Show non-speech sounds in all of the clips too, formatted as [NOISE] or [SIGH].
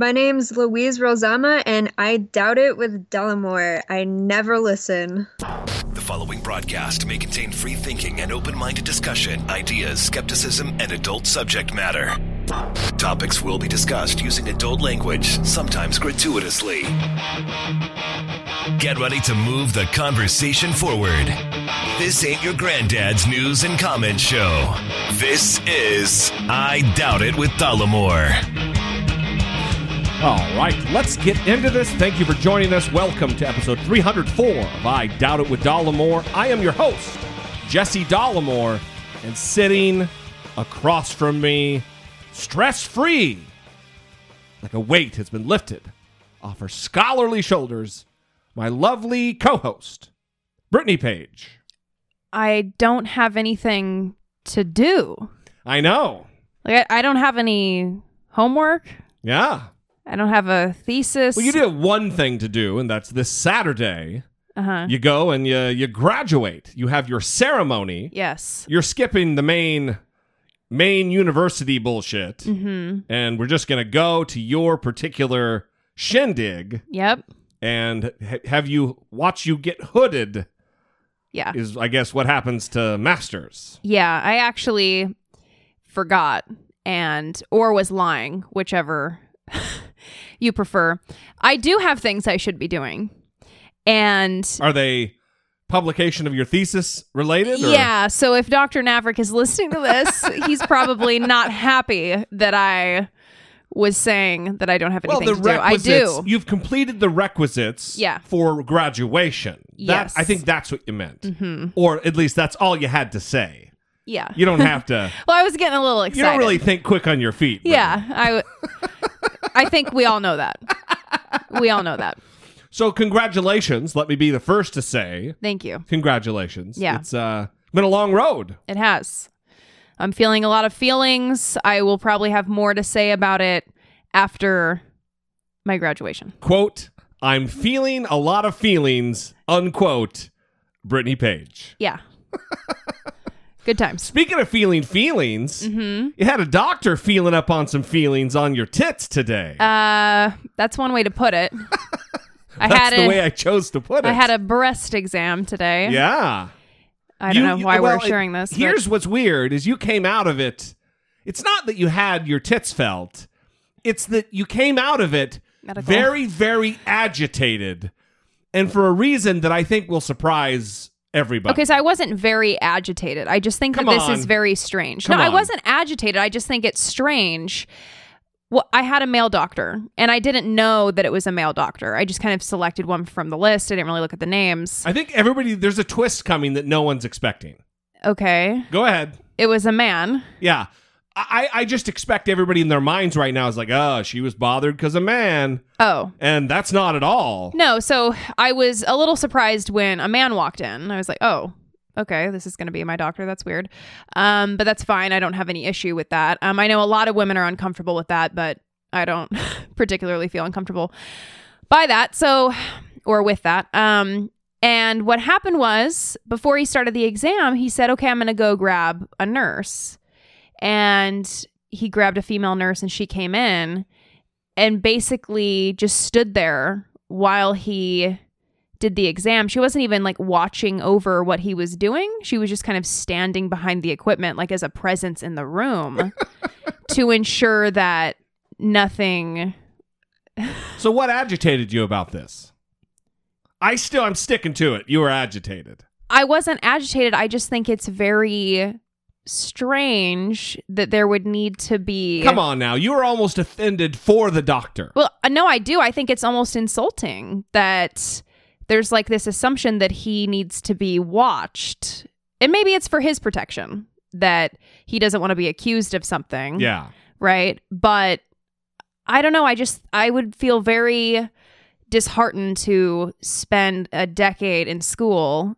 My name's Louise Rosama, and I doubt it with Dollemore. I never listen. The following broadcast may contain free thinking and open minded discussion, ideas, skepticism, and adult subject matter. Topics will be discussed using adult language, sometimes gratuitously. Get ready to move the conversation forward. This ain't your granddad's news and comment show. This is I Doubt It with Dollemore. All right, let's get into this. Thank you for joining us. Welcome to episode 304 of I Doubt It with Dollemore. I am your host, Jesse Dollemore, and sitting across from me, stress free, like a weight has been lifted off her scholarly shoulders, my lovely co host, Brittany Page. I don't have anything to do. I know. Like I, I don't have any homework. Yeah. I don't have a thesis. Well, you do have one thing to do, and that's this Saturday. Uh-huh. You go and you you graduate. You have your ceremony. Yes. You're skipping the main main university bullshit, Mhm. and we're just gonna go to your particular shindig Yep. and ha- have you watch you get hooded. Yeah. Is I guess what happens to masters. Yeah, I actually forgot and or was lying, whichever [LAUGHS] you prefer. I do have things I should be doing. And Are they publication of your thesis related? or- yeah, so if Dr. Navrick is listening to this, [LAUGHS] he's probably not happy that I was saying that I don't have Well, anything the to do. I do. You've completed the requisites. Yeah. For graduation. That- Yes. I think that's what you meant, mm-hmm. or at least that's all you had to say. Yeah. You don't have to. [LAUGHS] well, I was getting a little excited. you don't really think quick on your feet. Brittany. Yeah, I, w- [LAUGHS] I think we all know that. We all know that. So congratulations. Let me be the first to say Thank you. congratulations. Yeah. It's uh, been a long road. It has. I'm feeling a lot of feelings. I will probably have more to say about it after my graduation. Quote, I'm feeling a lot of feelings, unquote, Brittany Page. Yeah. [LAUGHS] Good times. Speaking of feeling feelings, Mm-hmm. you had a doctor feeling up on some feelings on your tits today. Uh, that's one way to put it. [LAUGHS] I That's had the a, way I chose to put it. I had a breast exam today. Yeah. I don't You- know you- why well, we're sharing this. but- Here's what's weird is you came out of it. It's not that you had your tits felt. It's that you came out of it Medical. very, very agitated. And for a reason that I think will surprise everybody. Okay, so I wasn't very agitated. I just think Come that this on. is very strange. Come no, I on. wasn't agitated. I just think it's strange. Well, I had a male doctor, and I didn't know that it was a male doctor. I just kind of selected one from the list. I didn't really look at the names. I think everybody there's a twist coming that no one's expecting. Okay, Go ahead. it was a man. Yeah. I, I just expect everybody in their minds right now is like, oh, she was bothered because a man. Oh, And that's not at all. no. So I was a little surprised when a man walked in. I was like, oh, okay, this is going to be my doctor. That's weird. Um, but that's fine. I don't have any issue with that. Um, I know a lot of women are uncomfortable with that, but I don't [LAUGHS] particularly feel uncomfortable by that. So, or with that. Um, and what happened was before he started the exam, he said, okay, I'm going to go grab a nurse. And he grabbed a female nurse and she came in and basically just stood there while he did the exam. She wasn't even like watching over what he was doing. She was just kind of standing behind the equipment, like as a presence in the room [LAUGHS] to ensure that nothing. [LAUGHS] So what agitated you about this? I still I'm sticking to it. You were agitated. I wasn't agitated. I just think it's very strange that there would need to be. Come on now. You are almost offended for the doctor. Well, uh, no, I do. I think it's almost insulting that there's like this assumption that he needs to be watched. And maybe it's for his protection that he doesn't want to be accused of something. Yeah. Right. But I don't know. I just, I would feel very disheartened to spend a decade in school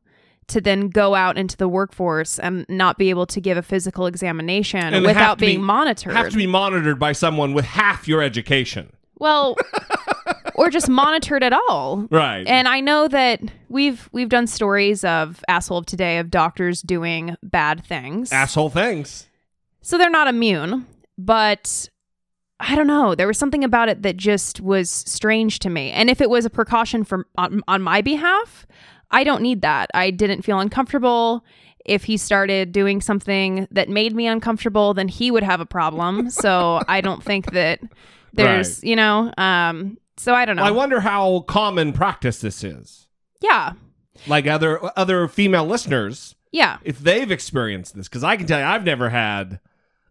to then go out into the workforce and not be able to give a physical examination And without to be- being monitored. Have to be monitored by someone with half your education. Well, [LAUGHS] or just monitored at all. Right. And I know that we've we've done stories of asshole of today of doctors doing bad things. Asshole things. so they're not immune, but I don't know. There was something about it that just was strange to me. And if it was a precaution for on, on my behalf, I don't need that. I didn't feel uncomfortable. If he started doing something that made me uncomfortable, then he would have a problem. [LAUGHS] so I don't think that there's, Right. you know, um so I don't know. I wonder how common practice this is. yeah. Like other other female listeners, Yeah. if they've experienced this, because I can tell you, I've never had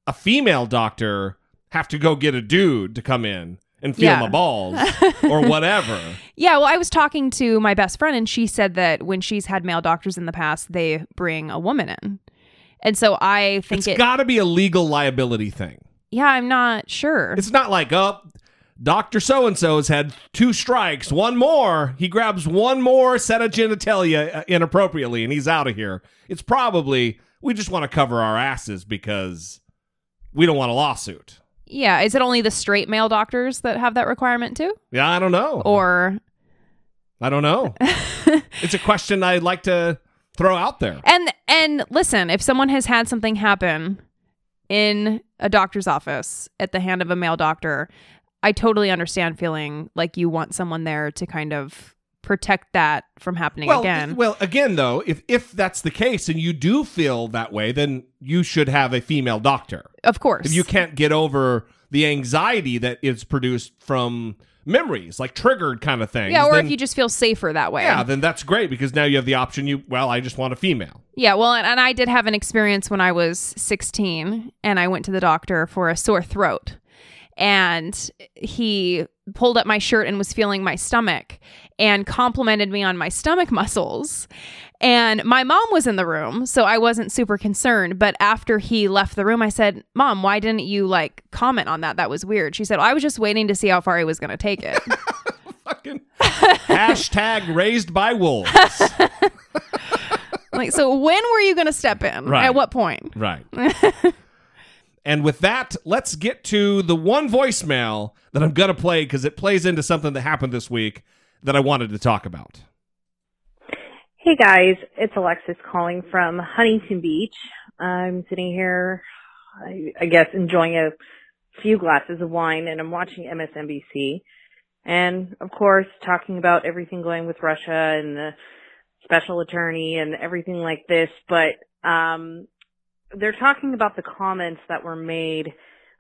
a female doctor have to go get a dude to come in and feel Yeah. my balls [LAUGHS] or whatever. Yeah, well, I was talking to my best friend, and she said that when she's had male doctors in the past, they bring a woman in. And so I think It's it. got to be a legal liability thing. yeah, I'm not sure. It's not like, oh, Dr. So and so has had two strikes, one more. He grabs one more set of genitalia uh, inappropriately and he's out of here. It's probably, we just want to cover our asses because we don't want a lawsuit. Yeah, is it only the straight male doctors that have that requirement too? Yeah, I don't know. Or I don't know. [LAUGHS] it's a question I'd like to throw out there. and and listen, if someone has had something happen in a doctor's office at the hand of a male doctor, I totally understand feeling like you want someone there to kind of protect that from happening Well, again. well, again though, if if that's the case and you do feel that way, then you should have a female doctor. of course. if you can't get over the anxiety that is produced from memories, like triggered kind of things. yeah, or then, if you just feel safer that way. yeah, then that's great because now you have the option. You well, I just want a female. Yeah, well, and, and I did have an experience when I was 16 and I went to the doctor for a sore throat. And he pulled up my shirt and was feeling my stomach and complimented me on my stomach muscles. And my mom was in the room, so I wasn't super concerned. But after he left the room, I said, Mom, why didn't you like comment on that? That was weird. She said, I was just waiting to see how far he was going to take it. [LAUGHS] Fucking [LAUGHS] hashtag raised by wolves. [LAUGHS] like, so when were you going to step in? Right. At what point? right. And with that, let's get to the one voicemail that I'm gonna play because it plays into something that happened this week that I wanted to talk about. Hey guys, it's Alexis calling from Huntington Beach. I'm sitting here, I, I guess, enjoying a few glasses of wine and I'm watching MSNBC. And of course, talking about everything going with Russia and the special attorney and everything like this. But, um, they're talking about the comments that were made,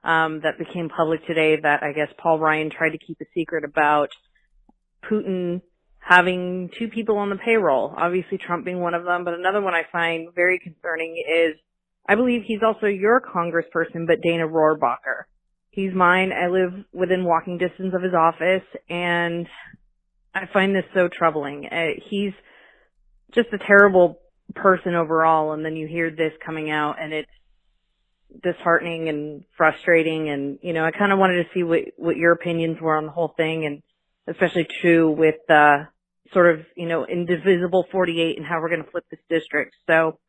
um, that became public today that I guess Paul Ryan tried to keep a secret about Putin having two people on the payroll, obviously Trump being one of them, but another one I find very concerning is I believe he's also your congressperson, but Dana Rohrabacher. He's mine. I live within walking distance of his office and I find this so troubling. Uh, he's just a terrible person overall and then you hear this coming out and it's disheartening and frustrating and you know I kind of wanted to see what what your opinions were on the whole thing and especially true with uh sort of you know indivisible 48 and how we're going to flip this district. So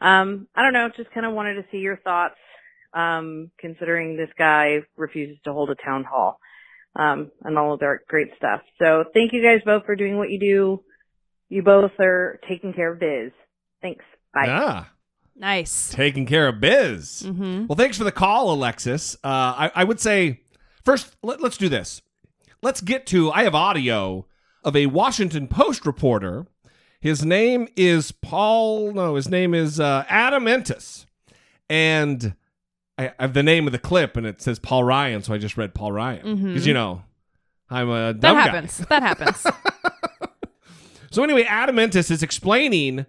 um I don't know just kind of wanted to see your thoughts um considering this guy refuses to hold a town hall um and all of their great stuff. So thank you guys both for doing what you do. You both are taking care of biz thanks bye Yeah, Nice. taking care of biz. Mm-hmm. Well, thanks for the call, Alexis. Uh, I, I would say first, let, let's do this. Let's get to. I have audio of a Washington Post reporter. His name is Paul. No, his name is uh, Adam Entous, and I, I have the name of the clip, and it says Paul Ryan, so I just read Paul Ryan because Mhm. you know I'm a That dumb guy. happens. That happens. [LAUGHS] So anyway, Adam Entous is explaining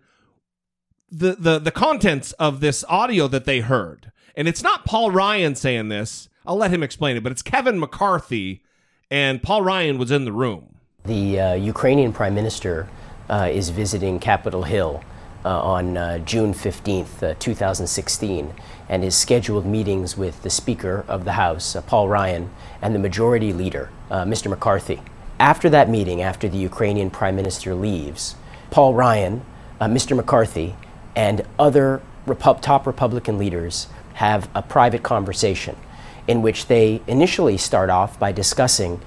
the, the the contents of this audio that they heard. And it's not Paul Ryan saying this. I'll let him explain it, but it's Kevin McCarthy and Paul Ryan was in the room. The uh, Ukrainian Prime Minister uh, is visiting Capitol Hill uh, on uh, June 15th, uh, 2016, and is scheduled meetings with the Speaker of the House, uh, Paul Ryan, and the Majority Leader, Mr. McCarthy. After that meeting, after the Ukrainian Prime Minister leaves, Paul Ryan, Mr. McCarthy, and other Repu- top Republican leaders have a private conversation in which they initially start off by discussing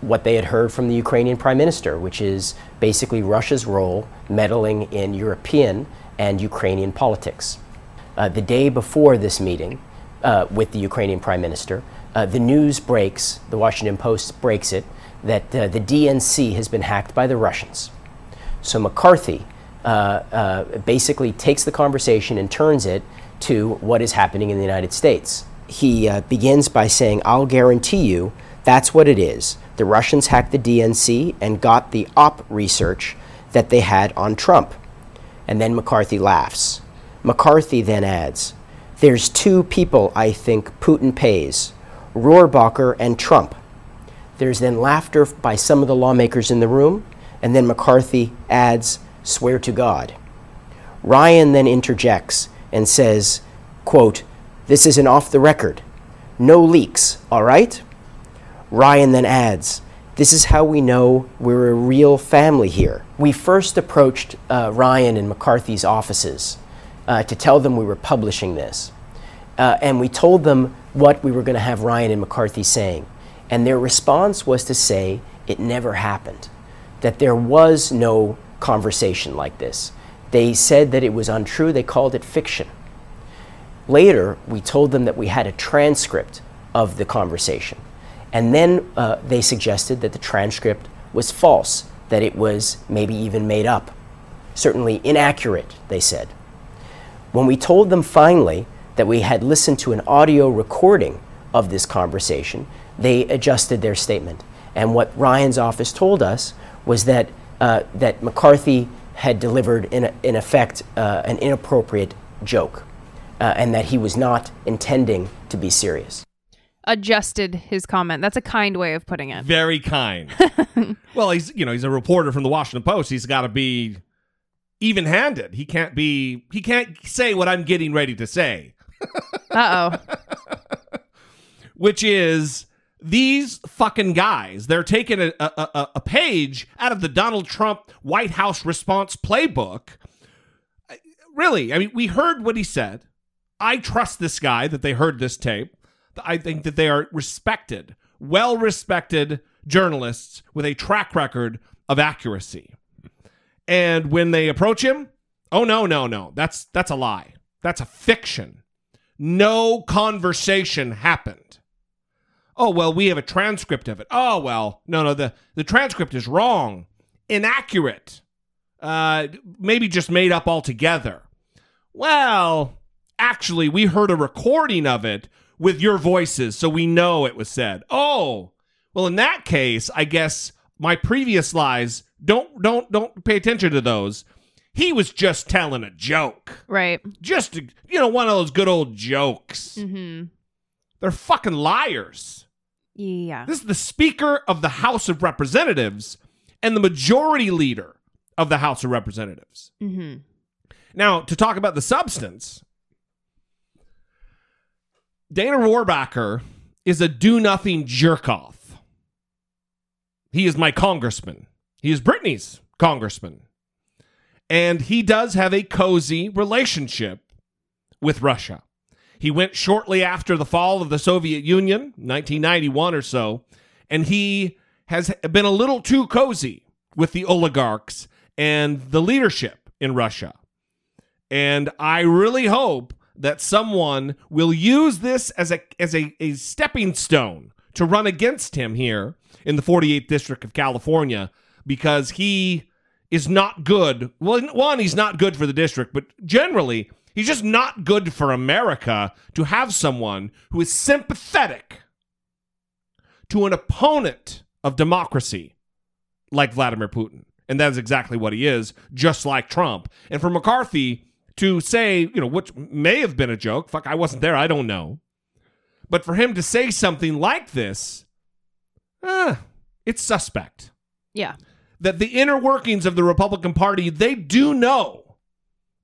what they had heard from the Ukrainian prime minister, which is basically Russia's role meddling in European and Ukrainian politics. Uh, the day before this meeting uh, with the Ukrainian prime minister, uh, the news breaks, the Washington Post breaks it, that uh, the DNC has been hacked by the Russians. So McCarthy uh, uh, basically takes the conversation and turns it to what is happening in the United States. He uh, begins by saying, I'll guarantee you that's what it is. The Russians hacked the DNC and got the op research that they had on Trump. And then McCarthy laughs. McCarthy then adds, There's two people I think Putin pays Rohrabacher and Trump. There's then laughter by some of the lawmakers in the room, and then McCarthy adds, Swear to God. Ryan then interjects and says, quote, This isn't off the record. No leaks, all right? Ryan then adds, This is how we know we're a real family here. We first approached uh, Ryan and McCarthy's offices uh, to tell them we were publishing this. Uh, and we told them what we were going to have Ryan and McCarthy saying. And their response was to say it never happened, that there was no conversation like this. They said that it was untrue, they called it fiction. Later, we told them that we had a transcript of the conversation. And then uh, they suggested that the transcript was false, that it was maybe even made up. Certainly inaccurate, they said. When we told them finally that we had listened to an audio recording of this conversation, they adjusted their statement. And what Ryan's office told us was that, uh, that McCarthy had delivered, in, a, in effect, uh, an inappropriate joke, uh, and that he was not intending to be serious adjusted his comment. That's a kind way of putting it. Very kind. [LAUGHS] well, he's you know he's a reporter from the Washington Post. He's got to be even-handed. He can't be. He can't say what I'm getting ready to say. uh oh. [LAUGHS] Which is these fucking guys. They're taking a, a, a page out of the Donald Trump White House response playbook. Really, I mean, we heard what he said. I trust this guy that they heard this tape. I think that they are respected, well respected journalists with a track record of accuracy. And when they approach him, oh no, no, no. That's that's a lie. That's a fiction. No conversation happened. Oh well, we have a transcript of it. Oh well, no, no, the, the transcript is wrong, inaccurate, uh, maybe just made up altogether. Well, actually, we heard a recording of it with your voices so we know it was said. Oh, well, in that case, I guess my previous lies don't don't don't pay attention to those. He was just telling a joke. Right. Just you know, one of those good old jokes. Mm-hmm. They're fucking liars. Yeah. This is the Speaker of the House of Representatives and the majority leader of the House of Representatives. Mm-hmm. Now, to talk about the substance, Dana Rohrabacher is a do nothing jerk off. He is my congressman. He is Brittany's congressman. And he does have a cozy relationship with Russia. He went shortly after the fall of the Soviet Union, 1991 or so, and he has been a little too cozy with the oligarchs and the leadership in Russia. And I really hope that someone will use this as a as a, a stepping stone to run against him here in the 48th district of California because he is not good. Well, one, he's not good for the district, but generally, he's just not good for America to have someone who is sympathetic to an opponent of democracy like Vladimir Putin. And that is exactly what he is, just like Trump. And for McCarthy, to say, you know, which may have been a joke. Fuck, I wasn't there. I don't know. But for him to say something like this, uh, it's suspect. Yeah. That the inner workings of the Republican Party, they do know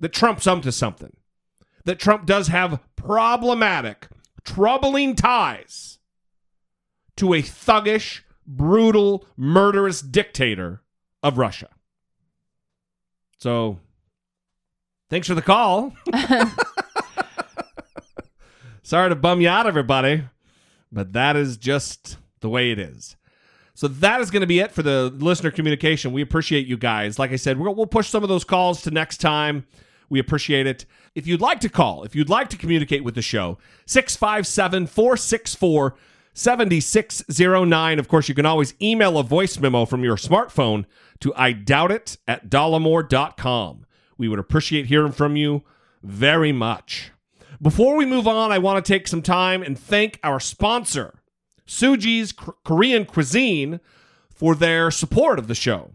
that Trump's up to something. That Trump does have problematic, troubling ties to a thuggish, brutal, murderous dictator of Russia. So Thanks for the call. [LAUGHS] Sorry to bum you out, everybody, but that is just the way it is. So that is going to be it for the listener communication. We appreciate you guys. Like I said, we'll push some of those calls to next time. We appreciate it. If you'd like to call, if you'd like to communicate with the show, 657 464 7609. Of course, you can always email a voice memo from your smartphone to I doubt it at dollemore.com. We would appreciate hearing from you very much. Before we move on, I want to take some time and thank our sponsor, Suji's Korean Cuisine, for their support of the show.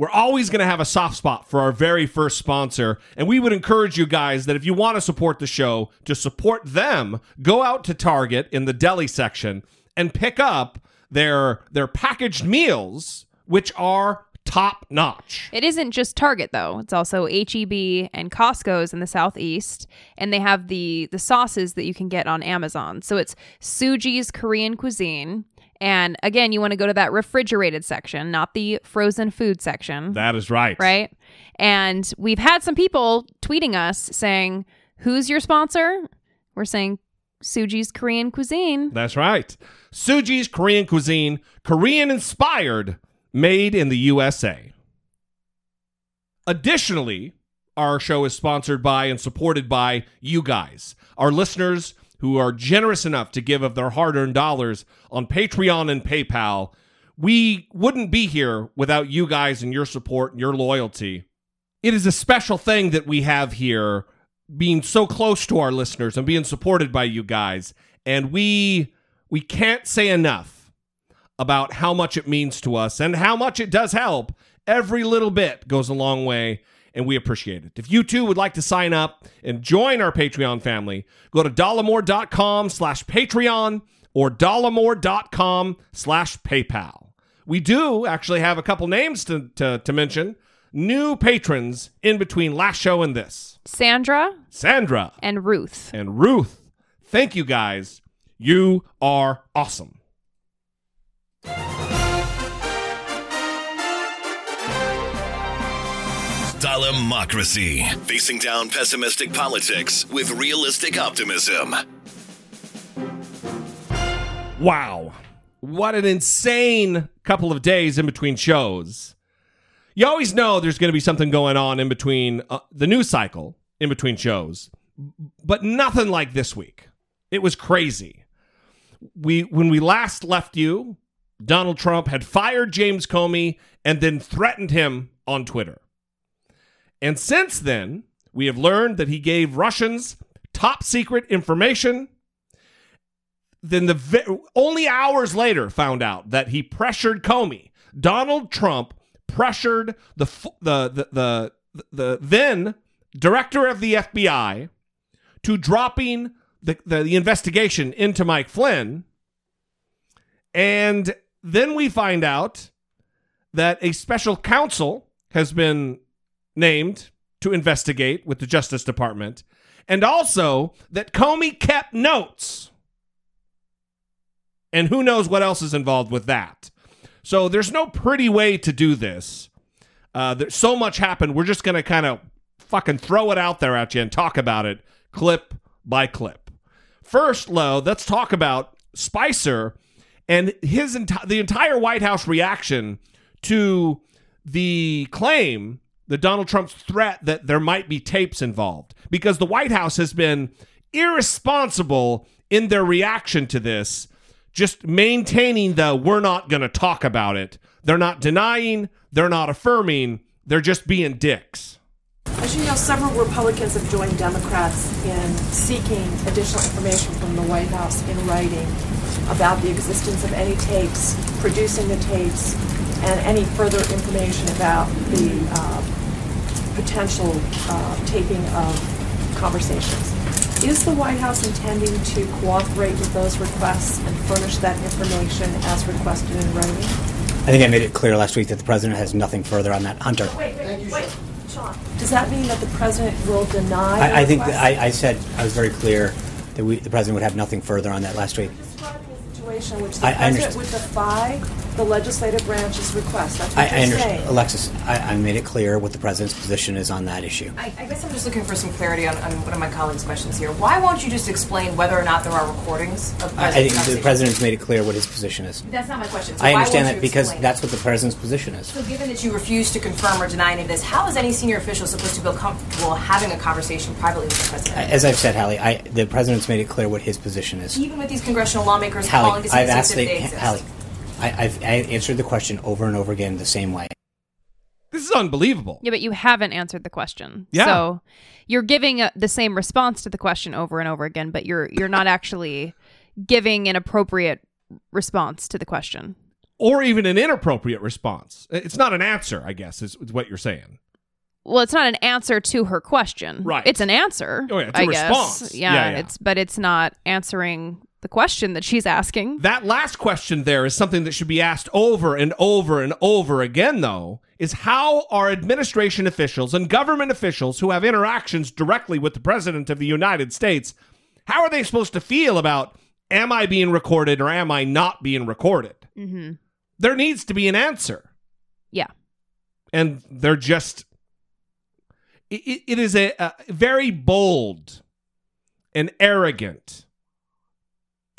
We're always going to have a soft spot for our very first sponsor. And we would encourage you guys that if you want to support the show, to support them, go out to Target in the deli section and pick up their their packaged meals, which are top notch. It isn't just Target though. It's also HEB and Costco's in the southeast, and they have the the sauces that you can get on Amazon. So it's Suji's Korean cuisine. And again, you want to go to that refrigerated section, not the frozen food section. That is right. Right. And we've had some people tweeting us saying, Who's your sponsor? We're saying Suji's Korean Cuisine. That's right. Suji's Korean Cuisine, Korean inspired, made in the USA. Additionally, our show is sponsored by and supported by you guys, our listeners who are generous enough to give of their hard earned dollars on Patreon and PayPal. We wouldn't be here without you guys and your support and your loyalty. It is a special thing that we have here being so close to our listeners and being supported by you guys. And we we can't say enough about how much it means to us and how much it does help. Every little bit goes a long way and we appreciate it. If you too would like to sign up and join our Patreon family, go to dollemore.com slash Patreon or dollemore.com slash PayPal. We do actually have a couple names to, to, to mention. New patrons in between last show and this. Sandra. Sandra. And Ruth. And Ruth. Thank you guys. You are awesome. Dollamocracy. Facing down pessimistic politics with realistic optimism. Wow. What an insane couple of days in between shows. You always know there's going to be something going on in between uh, the news cycle, in between shows, but nothing like this week. It was crazy. We when we last left you, Donald Trump had fired James Comey and then threatened him on Twitter. And since then, we have learned that he gave Russians top secret information. Then the vi- only hours later found out that he pressured Comey. Donald Trump pressured the the the the, the then director of the FBI to dropping the, the, the investigation into Mike Flynn. And then we find out that a special counsel has been named to investigate with the Justice Department, and also that Comey kept notes. And who knows what else is involved with that. So there's no pretty way to do this. Uh, there's so much happened. We're just going to kind of fucking throw it out there at you and talk about it clip by clip. First, Lo, let's talk about Spicer and his enti- the entire White House reaction to the claim the Donald Trump's threat that there might be tapes involved because the White House has been irresponsible in their reaction to this, just maintaining the we're not going to talk about it. They're not denying, they're not affirming, they're just being dicks. As you know, several Republicans have joined Democrats in seeking additional information from the White House in writing about the existence of any tapes, producing the tapes, and any further information about the uh, potential uh, taping of conversations. Is the White House intending to cooperate with those requests and furnish that information as requested in writing? I think I made it clear last week that the president has nothing further on that. Hunter. Wait, wait, wait. Sean, does that mean that the president will deny? I, I think I, I, said I was very clear that we, the president would have nothing further on that last week. Describe the situation in which the I, president I would defy the legislative branch's request. That's what I, I they're understand. saying. Alexis, I, I made it clear what the president's position is on that issue. I, I guess I'm just looking for some clarity on, on one of my colleagues' questions here. Why won't you just explain whether or not there are recordings of I, I think president's the president's made it clear what his position is. That's not my question. So I understand that because explain? that's what the president's position is. So, given that you refuse to confirm or deny any of this, how is any senior official supposed to feel comfortable having a conversation privately with the president? As I've said, Hallie, I, the president's made it clear what his position is. Even with these congressional lawmakers calling Hallie, to see I've asked if the, they exist. Hallie, I, I've I answered the question over and over again the same way. This is unbelievable. Yeah, but you haven't answered the question. Yeah. So you're giving a, the same response to the question over and over again, but you're you're not actually giving an appropriate response to the question. Or even an inappropriate response. It's not an answer, I guess, is, is what you're saying. Well, it's not an answer to her question. Right. It's an answer. Oh, yeah, it's a I guess. response. Yeah, Yeah, yeah. It's but it's not answering the question that she's asking. That last question there is something that should be asked over and over and over again, though, is how are administration officials and government officials who have interactions directly with the President of the United States, how are they supposed to feel about am I being recorded or am I not being recorded? Mm-hmm. There needs to be an answer. Yeah. And they're just, it, it- is a, a very bold and arrogant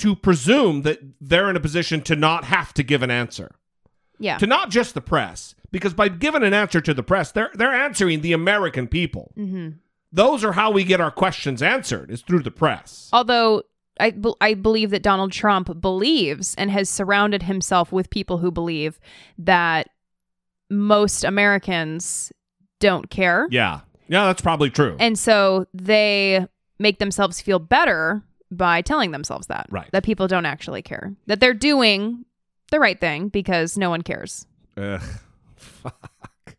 to presume that they're in a position to not have to give an answer Yeah. to not just the press because by giving an answer to the press they're they're answering the american people mm-hmm. those are how we get our questions answered is through the press Although I, be- I believe that Donald Trump believes and has surrounded himself with people who believe that most Americans don't care. yeah yeah that's probably true And so they make themselves feel better by telling themselves that. Right. That people don't actually care. That they're doing the right thing because no one cares. Ugh, fuck.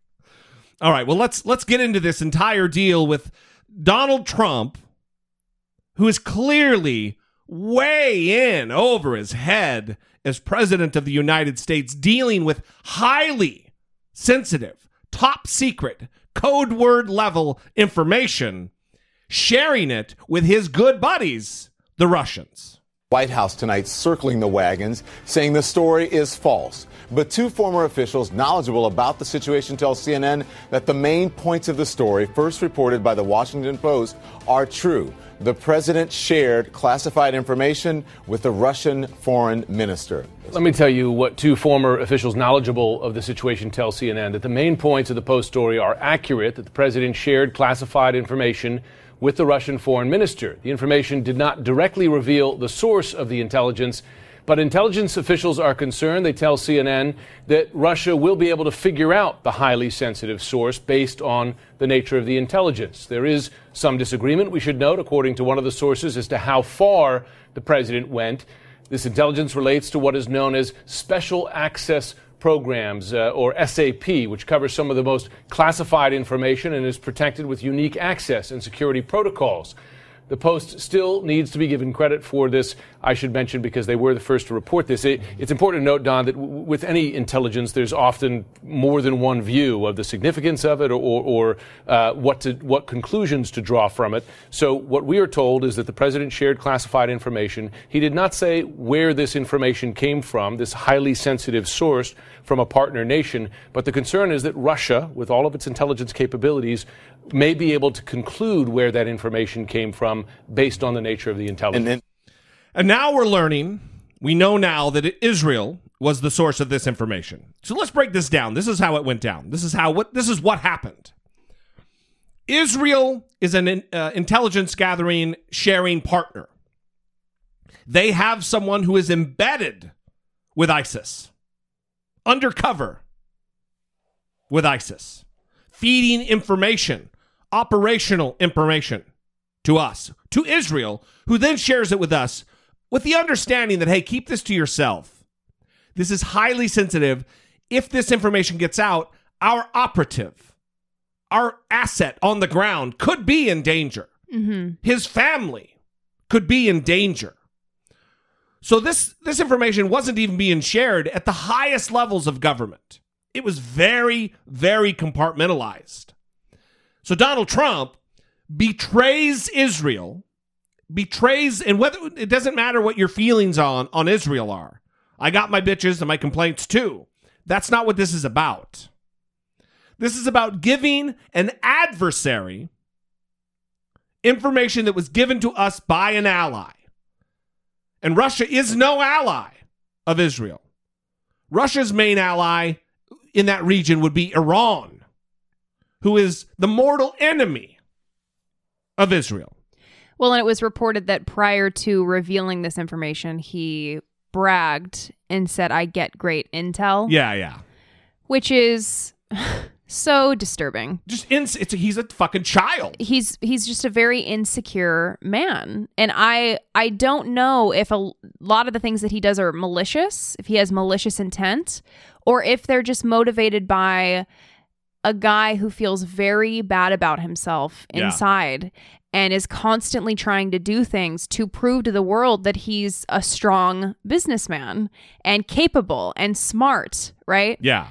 all right well let's let's get into this entire deal with donald trump who is clearly way in over his head as president of the united states dealing with highly sensitive top secret code word level information sharing it with his good buddies the russians White House tonight circling the wagons, saying the story is false. But two former officials knowledgeable about the situation tell CNN that the main points of the story, first reported by the Washington Post, are true. The president shared classified information with the Russian foreign minister. Let me tell you what two former officials knowledgeable of the situation tell CNN that the main points of the Post story are accurate, that the president shared classified information with the Russian foreign minister. The information did not directly reveal the source of the intelligence, but intelligence officials are concerned. They tell CNN that Russia will be able to figure out the highly sensitive source based on the nature of the intelligence. There is some disagreement, we should note, according to one of the sources, as to how far the president went. This intelligence relates to what is known as special access programs, uh, or SAP, which covers some of the most classified information and is protected with unique access and security protocols. The Post still needs to be given credit for this, I should mention, because they were the first to report this. It, it's important to note, Don, that w- with any intelligence, there's often more than one view of the significance of it or, or, or uh, what, to, what conclusions to draw from it. So, what we are told is that the president shared classified information. He did not say where this information came from, this highly sensitive source from a partner nation, but the concern is that Russia, with all of its intelligence capabilities, may be able to conclude where that information came from based on the nature of the intelligence. And then And now we're learning, we know now that Israel was the source of this information. So let's break this down. This is how it went down. This is how what this is what happened. Israel is an uh, intelligence gathering sharing partner. They have someone who is embedded with ISIS, undercover with ISIS, feeding information, operational information to us, to Israel, who then shares it with us with the understanding that, hey, keep this to yourself. This is highly sensitive. If this information gets out, our operative, our asset on the ground could be in danger. Mm-hmm. His family could be in danger. So this this information wasn't even being shared at the highest levels of government. It was very very compartmentalized. So Donald Trump betrays Israel, betrays and whether it doesn't matter what your feelings on on Israel are. I got my bitches and my complaints too. That's not what this is about. This is about giving an adversary information that was given to us by an ally. And Russia is no ally of Israel. Russia's main ally in that region would be Iran, who is the mortal enemy of Israel. Well, and it was reported that prior to revealing this information, he bragged and said, I get great intel. Yeah, yeah. Which is [LAUGHS] so disturbing. Just ins- it's a, he's a fucking child. He's he's just a very insecure man. And I I don't know if a lot of the things that he does are malicious, if he has malicious intent, or if they're just motivated by a guy who feels very bad about himself Yeah. inside and is constantly trying to do things to prove to the world that he's a strong businessman and capable and smart, right? Yeah.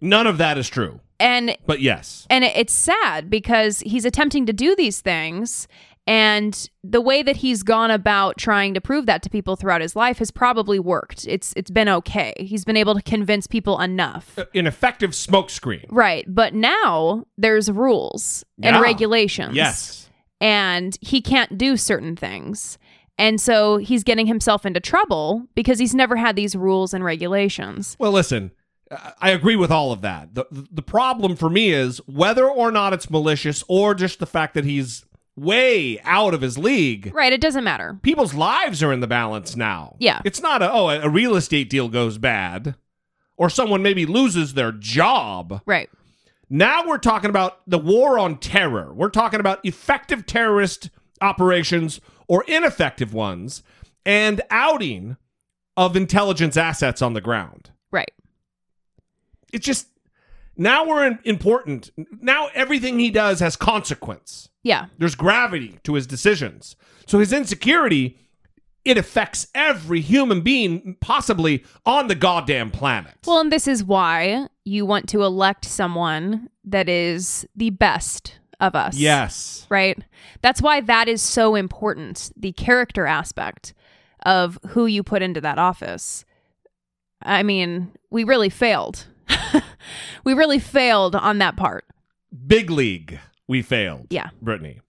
None of that is true. And But yes. and it's sad because he's attempting to do these things and the way that he's gone about trying to prove that to people throughout his life has probably worked. It's it's been okay. He's been able to convince people enough. Uh, an effective smokescreen. Right, but now there's rules Yeah. and regulations. Yes. And he can't do certain things. And so he's getting himself into trouble because he's never had these rules and regulations. Well, listen, I- I agree with all of that. The, the problem for me is whether or not it's malicious or just the fact that he's way out of his league. Right, it doesn't matter. People's lives are in the balance now. Yeah. It's not a, oh, a real estate deal goes bad or someone maybe loses their job. Right. Now we're talking about the war on terror. We're talking about effective terrorist operations or ineffective ones and outing of intelligence assets on the ground. Right. It's just now we're in, important. Now everything he does has consequence. Yeah. There's gravity to his decisions. So his insecurity it affects every human being possibly on the goddamn planet. Well, and this is why you want to elect someone that is the best of us. Yes. Right? That's why that is so important the character aspect of who you put into that office. I mean, we really failed. We really failed on that part. Big league, we failed. Yeah. Brittany.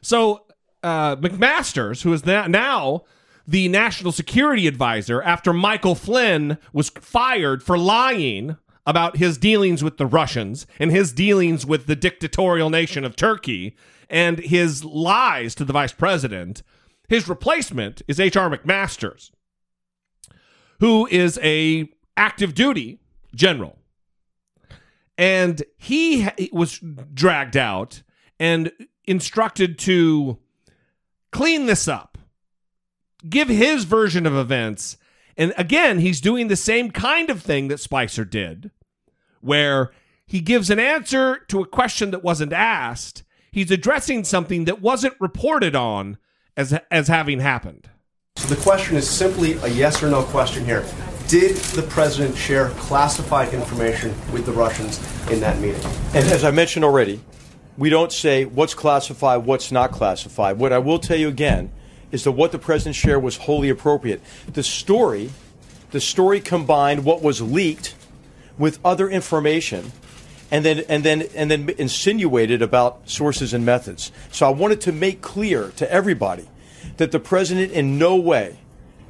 So uh, McMaster's, who is now the national security advisor after Michael Flynn was fired for lying about his dealings with the Russians and his dealings with the dictatorial nation of Turkey and his lies to the vice president. His replacement is H.R. McMaster's, who is a active duty general. And he was dragged out and instructed to clean this up, give his version of events. And again, he's doing the same kind of thing that Spicer did, where he gives an answer to a question that wasn't asked. He's addressing something that wasn't reported on as, as having happened. So the question is simply a yes or no question here. Did the president share classified information with the Russians in that meeting? And as I mentioned already, we don't say what's classified, what's not classified. What I will tell you again is that what the president shared was wholly appropriate. The story, the story combined what was leaked with other information and then and then and then insinuated about sources and methods. So I wanted to make clear to everybody that the president in no way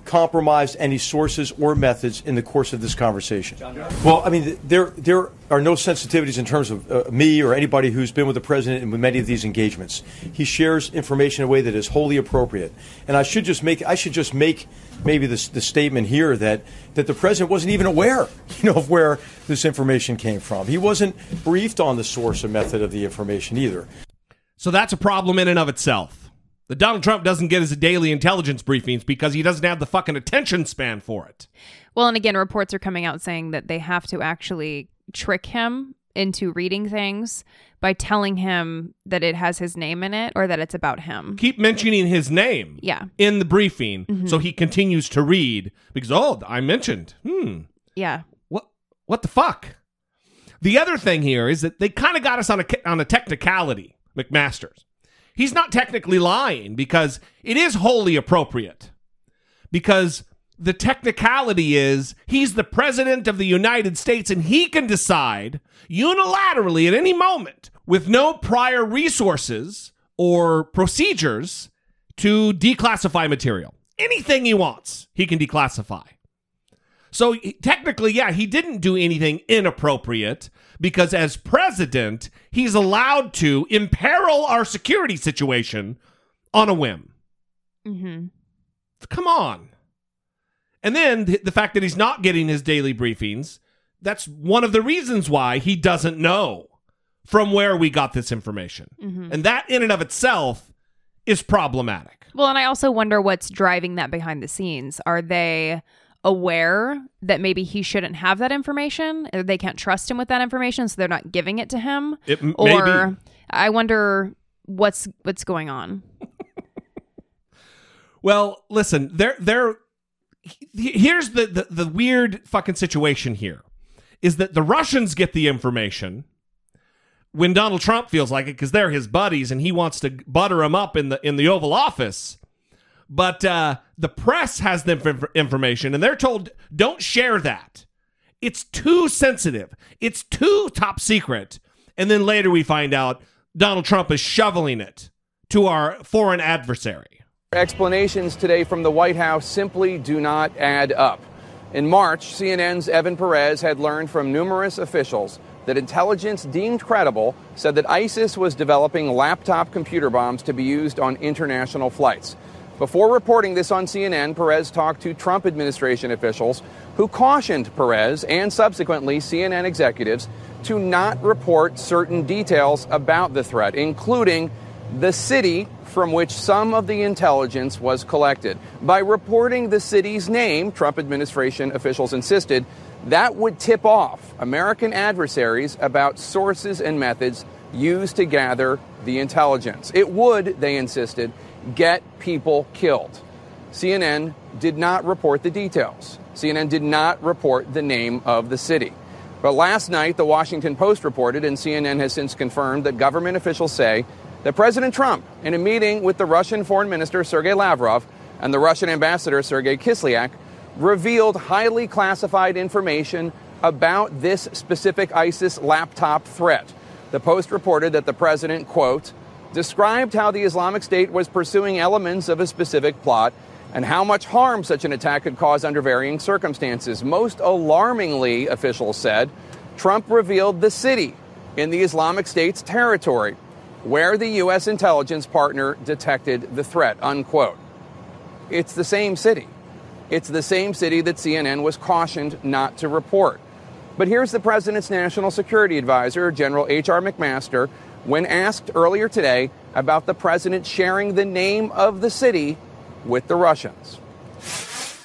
compromised any sources or methods in the course of this conversation. Well, I mean, there there are no sensitivities in terms of uh, me or anybody who's been with the president in many of these engagements. He shares information in a way that is wholly appropriate, and I should just make I should just make maybe this the statement here that that the president wasn't even aware, [LAUGHS] you know, of where this information came from. He wasn't briefed on the source or method of the information either. So that's a problem in and of itself. That Donald Trump doesn't get his daily intelligence briefings because he doesn't have the fucking attention span for it. Well, and again, reports are coming out saying that they have to actually trick him into reading things by telling him that it has his name in it or that it's about him. Keep mentioning his name Yeah. in the briefing Mhm. so he continues to read because oh, I mentioned. Hmm. Yeah. What what the fuck? The other thing here is that they kind of got us on a on a technicality, McMaster's. He's not technically lying because it is wholly appropriate. Because the technicality is he's the president of the United States and he can decide unilaterally at any moment with no prior resources or procedures to declassify material. Anything he wants, he can declassify. So technically, yeah, he didn't do anything inappropriate because as president, he's allowed to imperil our security situation on a whim. Mm-hmm. Come on. And then the fact that he's not getting his daily briefings, that's one of the reasons why he doesn't know from where we got this information. Mhm. And that in and of itself is problematic. Well, and I also wonder what's driving that behind the scenes. Are they aware that maybe he shouldn't have that information? Or they can't trust him with that information, so they're not giving it to him? It m- or may be. I wonder what's what's going on. Well, listen, there there he- here's the, the the weird fucking situation here is that the Russians get the information when Donald Trump feels like it because they're his buddies and he wants to butter him up in the in the Oval Office. But uh, the press has the inf- information and they're told don't share that. It's too sensitive. It's too top secret. And then later we find out Donald Trump is shoveling it to our foreign adversary. Explanations today from the White House simply do not add up. In March, CNN's Evan Perez had learned from numerous officials that intelligence deemed credible said that ISIS was developing laptop computer bombs to be used on international flights. Before reporting this on CNN, Perez talked to Trump administration officials who cautioned Perez and subsequently CNN executives to not report certain details about the threat, including the city from which some of the intelligence was collected. By reporting the city's name, Trump administration officials insisted that would tip off American adversaries about sources and methods used to gather the intelligence. It would, they insisted, get people killed. CNN did not report the details. CNN did not report the name of the city. But last night, the Washington Post reported, and CNN has since confirmed, that government officials say that President Trump, in a meeting with the Russian Foreign Minister Sergei Lavrov and the Russian Ambassador Sergei Kislyak, revealed highly classified information about this specific ISIS laptop threat. The Post reported that the president, quote, described how the Islamic State was pursuing elements of a specific plot and how much harm such an attack could cause under varying circumstances. Most alarmingly, officials said, Trump revealed the city in the Islamic State's territory where the U.S. intelligence partner detected the threat, unquote. It's the same city. It's the same city that CNN was cautioned not to report. But here's the president's national security advisor, General H.R. McMaster, when asked earlier today about the president sharing the name of the city with the Russians.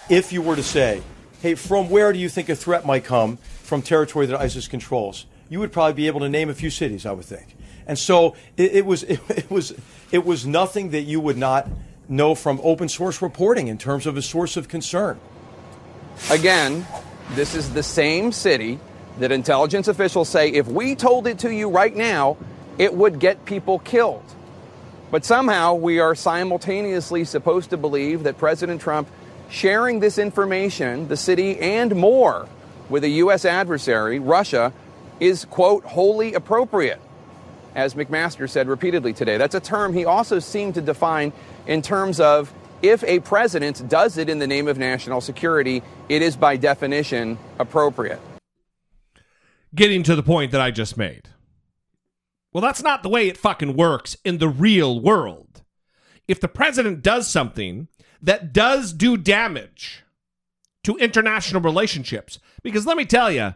If you were to say, hey, from where do you think a threat might come from territory that ISIS controls? You would probably be able to name a few cities, I would think. And so it, it was [LAUGHS] it, it was it was nothing that you would not know from open source reporting in terms of a source of concern. Again, this is the same city that intelligence officials say if we told it to you right now, it would get people killed. But somehow we are simultaneously supposed to believe that President Trump sharing this information, the city and more, with a U.S. adversary, Russia, is, quote, wholly appropriate, as McMaster said repeatedly today. That's a term he also seemed to define in terms of if a president does it in the name of national security, it is by definition appropriate. Getting to the point that I just made. Well, that's not the way it fucking works in the real world. If the president does something that does do damage to international relationships, because let me tell you,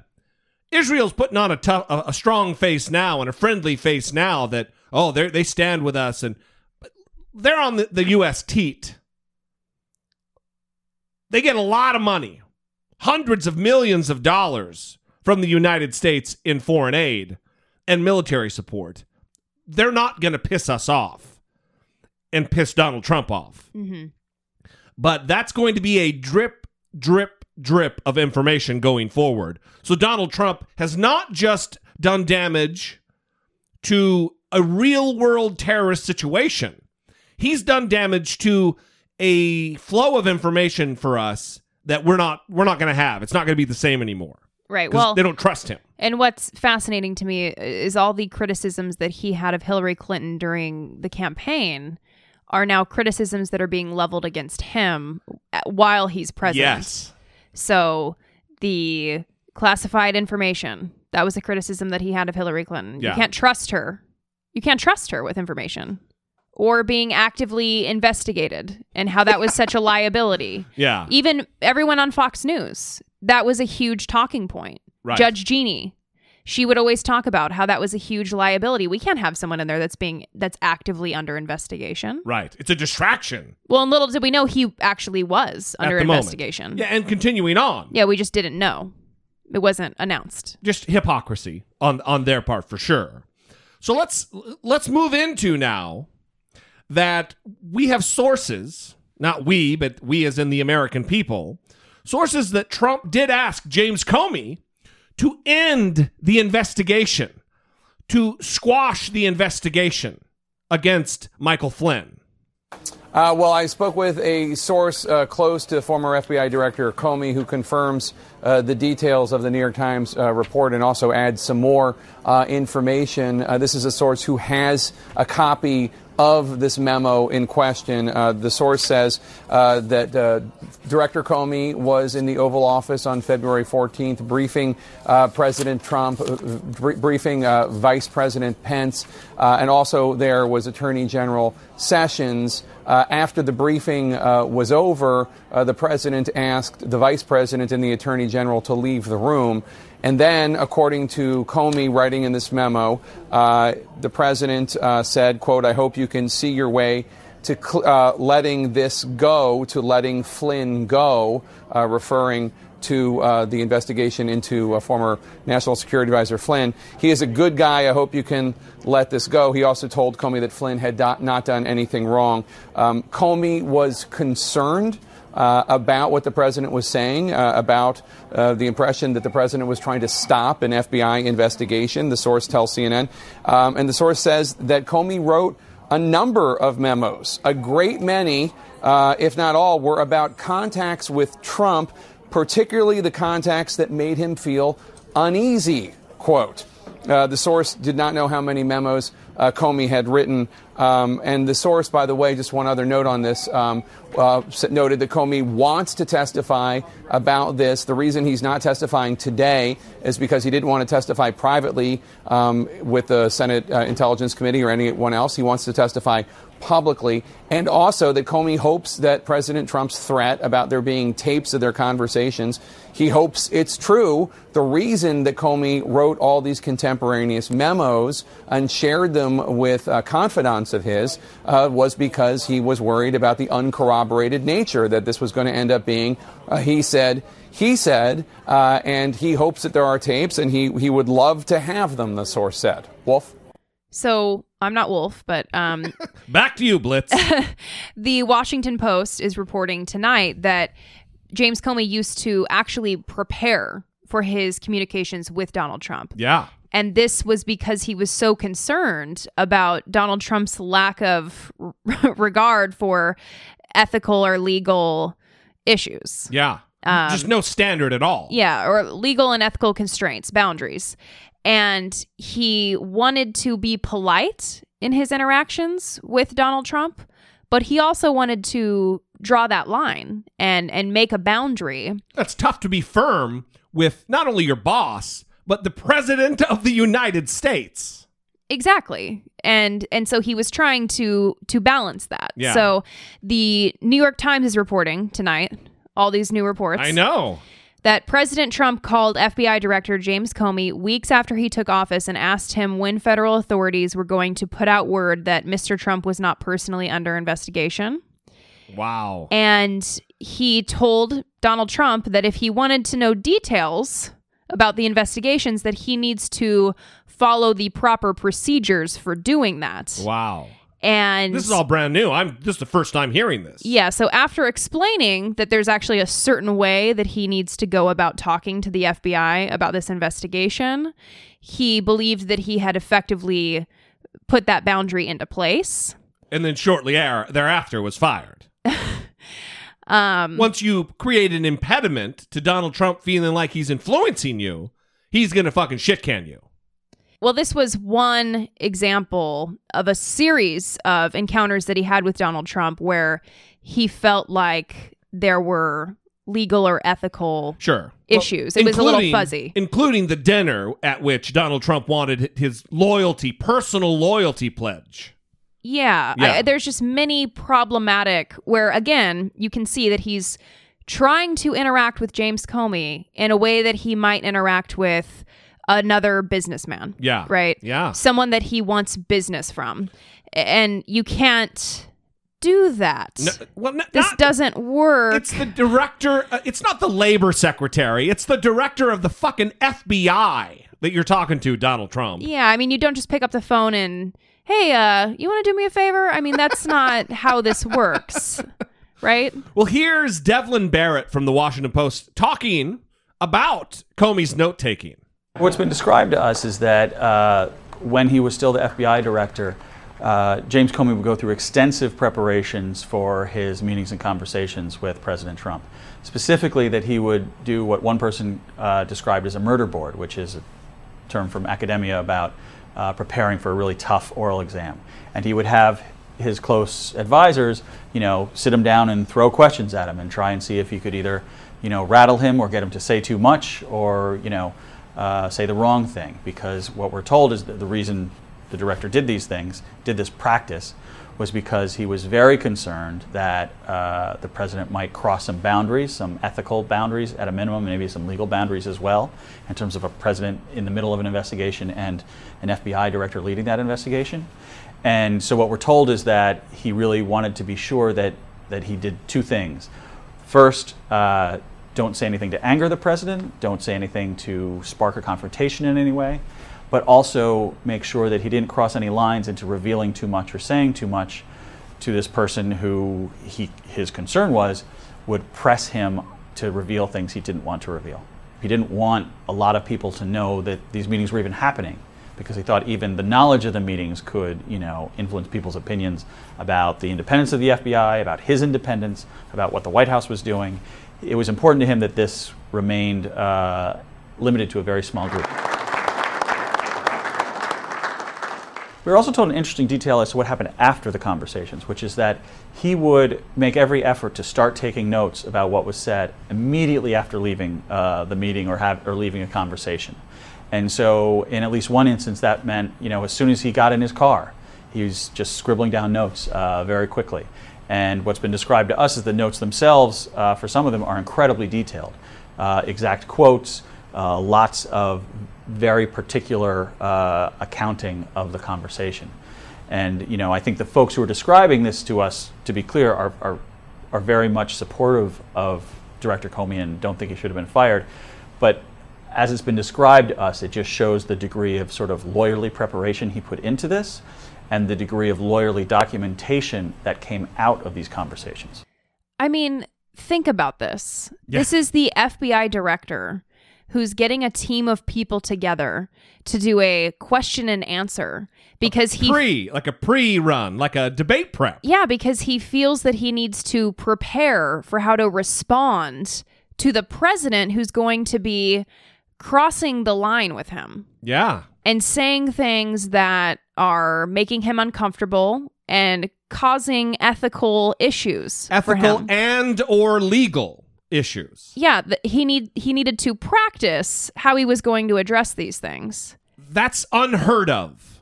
Israel's putting on a tough, a, strong face now and a friendly face now that oh they they stand with us and they're on the, the U.S. teat. They get a lot of money, hundreds of millions of dollars from the United States in foreign aid and military support. They're not going to piss us off and piss Donald Trump off. Mm-hmm. But that's going to be a drip, drip, drip of information going forward. So Donald Trump has not just done damage to a real world terrorist situation, he's done damage to a flow of information for us that we're not we're not going to have. It's not going to be the same anymore. Right. Well, they don't trust him. And what's fascinating to me is all the criticisms that he had of Hillary Clinton during the campaign are now criticisms that are being leveled against him uh, while he's president. Yes. So the classified information, that was a criticism that he had of Hillary Clinton. Yeah. You can't trust her. You can't trust her with information or being actively investigated and how that was [LAUGHS] such a liability. Yeah. Even everyone on Fox News, that was a huge talking point. Right. Judge Jeannie, she would always talk about how that was a huge liability. We can't have someone in there that's being that's actively under investigation. Right. It's a distraction. Well, and little did we know he actually was under the moment. investigation. Yeah, and continuing on. Yeah, we just didn't know. It wasn't announced. just hypocrisy on on their part for sure. So let's let's move into now that we have sources, not we, but we as in the American people, sources that Trump did ask James Comey to end the investigation, to squash the investigation against Michael Flynn. Uh, well, I spoke with a source uh, close to former FBI Director Comey who confirms uh, the details of the New York Times uh, report and also adds some more uh, information. Uh, this is a source who has a copy of this memo in question. Uh, the source says uh, that uh, Director Comey was in the Oval Office on February 14th, briefing uh, President Trump, uh, br- briefing uh, Vice President Pence, and also there was Attorney General Sessions. After the briefing was over, the president asked the vice president and the attorney general to leave the room. And then, according to Comey writing in this memo, uh, the president uh, said, quote, I hope you can see your way to cl- uh, letting this go, to letting Flynn go, uh, referring to uh, the investigation into uh, former National Security Advisor Flynn. He is a good guy. I hope you can let this go. He also told Comey that Flynn had not done anything wrong. Um, Comey was concerned. Uh, about what the president was saying, uh, about uh, the impression that the president was trying to stop an FBI investigation. The source tells CNN. Um, and the source says that Comey wrote a number of memos. A great many, uh, if not all, were about contacts with Trump, particularly the contacts that made him feel uneasy. Quote. Uh, the source did not know how many memos uh, Comey had written. Um, and the source, by the way, just one other note on this, um, uh, noted that Comey wants to testify about this. The reason he's not testifying today is because he didn't want to testify privately um, with the Senate uh, Intelligence Committee or anyone else. He wants to testify publicly, and also that Comey hopes that President Trump's threat about there being tapes of their conversations, he hopes it's true. The reason that Comey wrote all these contemporaneous memos and shared them with uh, confidants of his uh, was because he was worried about the uncorroborated nature that this was going to end up being. Uh, he said. He said, uh, and he hopes that there are tapes, and he, he would love to have them, the source said. Wolf? So I'm not Wolf, but um, [LAUGHS] Back to you, Blitz. [LAUGHS] the Washington Post is reporting tonight that James Comey used to actually prepare for his communications with Donald Trump. yeah. And this was because he was so concerned about Donald Trump's lack of [LAUGHS] regard for ethical or legal issues. Yeah. Um, Just no standard at all. Yeah, or legal and ethical constraints, boundaries. And he wanted to be polite in his interactions with Donald Trump, but he also wanted to draw that line and and make a boundary. That's tough to be firm with not only your boss, but the president of the United States. Exactly. And and so he was trying to to balance that. Yeah. So the New York Times is reporting tonight all these new reports. I know. that President Trump called FBI Director James Comey weeks after he took office and asked him when federal authorities were going to put out word that Mr. Trump was not personally under investigation. Wow. And he told Donald Trump that if he wanted to know details about the investigations that he needs to follow the proper procedures for doing that. Wow. And This is all brand new. I'm this is the first time hearing this. yeah, so after explaining that there's actually a certain way that he needs to go about talking to the FBI about this investigation, he believed that he had effectively put that boundary into place. And then shortly thereafter was fired. [LAUGHS] Um, Once you create an impediment to Donald Trump feeling like he's influencing you, he's going to fucking shit can you. Well, this was one example of a series of encounters that he had with Donald Trump where he felt like there were legal or ethical Sure. issues. Well, it was a little fuzzy. Including the dinner at which Donald Trump wanted his loyalty, personal loyalty pledge. Yeah, Yeah. I, there's just many problematic where again you can see that he's trying to interact with James Comey in a way that he might interact with another businessman. Yeah. Right? Yeah. Someone that he wants business from. And you can't do that. No, well, this not- doesn't work. It's the director. Uh, it's not the labor secretary. It's the director of the fucking FBI that you're talking to, Donald Trump. Yeah, I mean, you don't just pick up the phone and, hey, uh, you want to do me a favor? I mean, that's [LAUGHS] not how this works, right? Well, here's Devlin Barrett from the Washington Post talking about Comey's note taking. What's been described to us is that uh, when he was still the FBI director, uh, James Comey would go through extensive preparations for his meetings and conversations with President Trump. Specifically, that he would do what one person uh, described as a murder board, which is a term from academia about uh, preparing for a really tough oral exam. And he would have his close advisors, you know, sit him down and throw questions at him and try and see if he could either, you know, rattle him or get him to say too much or, you know, uh, say the wrong thing. Because what we're told is that the reason the director did these things, did this practice, was because he was very concerned that uh, the president might cross some boundaries, some ethical boundaries at a minimum, maybe some legal boundaries as well, in terms of a president in the middle of an investigation and an FBI director leading that investigation. And so what we're told is that he really wanted to be sure that, that he did two things. First, uh, don't say anything to anger the president, don't say anything to spark a confrontation in any way, but also make sure that he didn't cross any lines into revealing too much or saying too much to this person who he, his concern was would press him to reveal things he didn't want to reveal. He didn't want a lot of people to know that these meetings were even happening because he thought even the knowledge of the meetings could, you know, influence people's opinions about the independence of the FBI, about his independence, about what the White House was doing. It was important to him that this remained uh, limited to a very small group. We were also told an interesting detail as to what happened after the conversations, which is that he would make every effort to start taking notes about what was said immediately after leaving uh, the meeting or, have, or leaving a conversation. And so, in at least one instance, that meant, you know, as soon as he got in his car, he was just scribbling down notes uh, very quickly. And what's been described to us is the notes themselves, uh, for some of them, are incredibly detailed. Uh, exact quotes, uh, lots of very particular uh, accounting of the conversation. And you know, I think the folks who are describing this to us, to be clear, are, are, are very much supportive of Director Comey and don't think he should have been fired. But as it's been described to us, it just shows the degree of sort of lawyerly preparation he put into this and the degree of lawyerly documentation that came out of these conversations. I mean, think about this. Yeah. This is the FBI director who's getting a team of people together to do a question and answer because he Pre, like a pre-run, like a debate prep. Yeah, because he feels that he needs to prepare for how to respond to the president who's going to be crossing the line with him Yeah. and saying things that are making him uncomfortable and causing ethical issues Ethical and or legal issues. yeah, th- he need he needed to practice how he was going to address these things. That's unheard of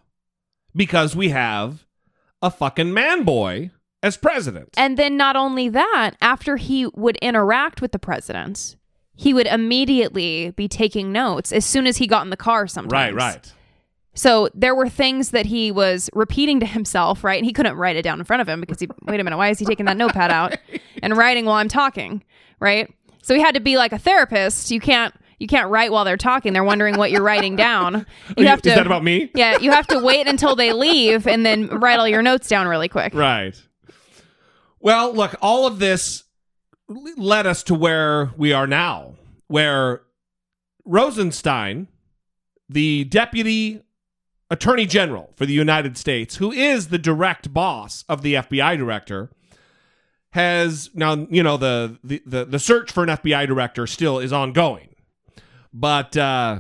because we have a fucking man boy as president. And then not only that, after he would interact with the president, he would immediately be taking notes as soon as he got in the car sometimes. Right, right. So there were things that he was repeating to himself, right? And he couldn't write it down in front of him because he wait a minute, why is he taking that notepad out [LAUGHS] and writing while I'm talking, right? So he had to be like a therapist. You can't you can't write while they're talking. They're wondering what you're writing down. [LAUGHS] Oh, you have to Is that about me? Yeah, you have to wait until they leave and then write all your notes down really quick. Right. Well, look, all of this led us to where we are now, where Rosenstein, the deputy attorney general for the United States, who is the direct boss of the FBI director, has now you know the the the, the search for an FBI director still is ongoing, but uh,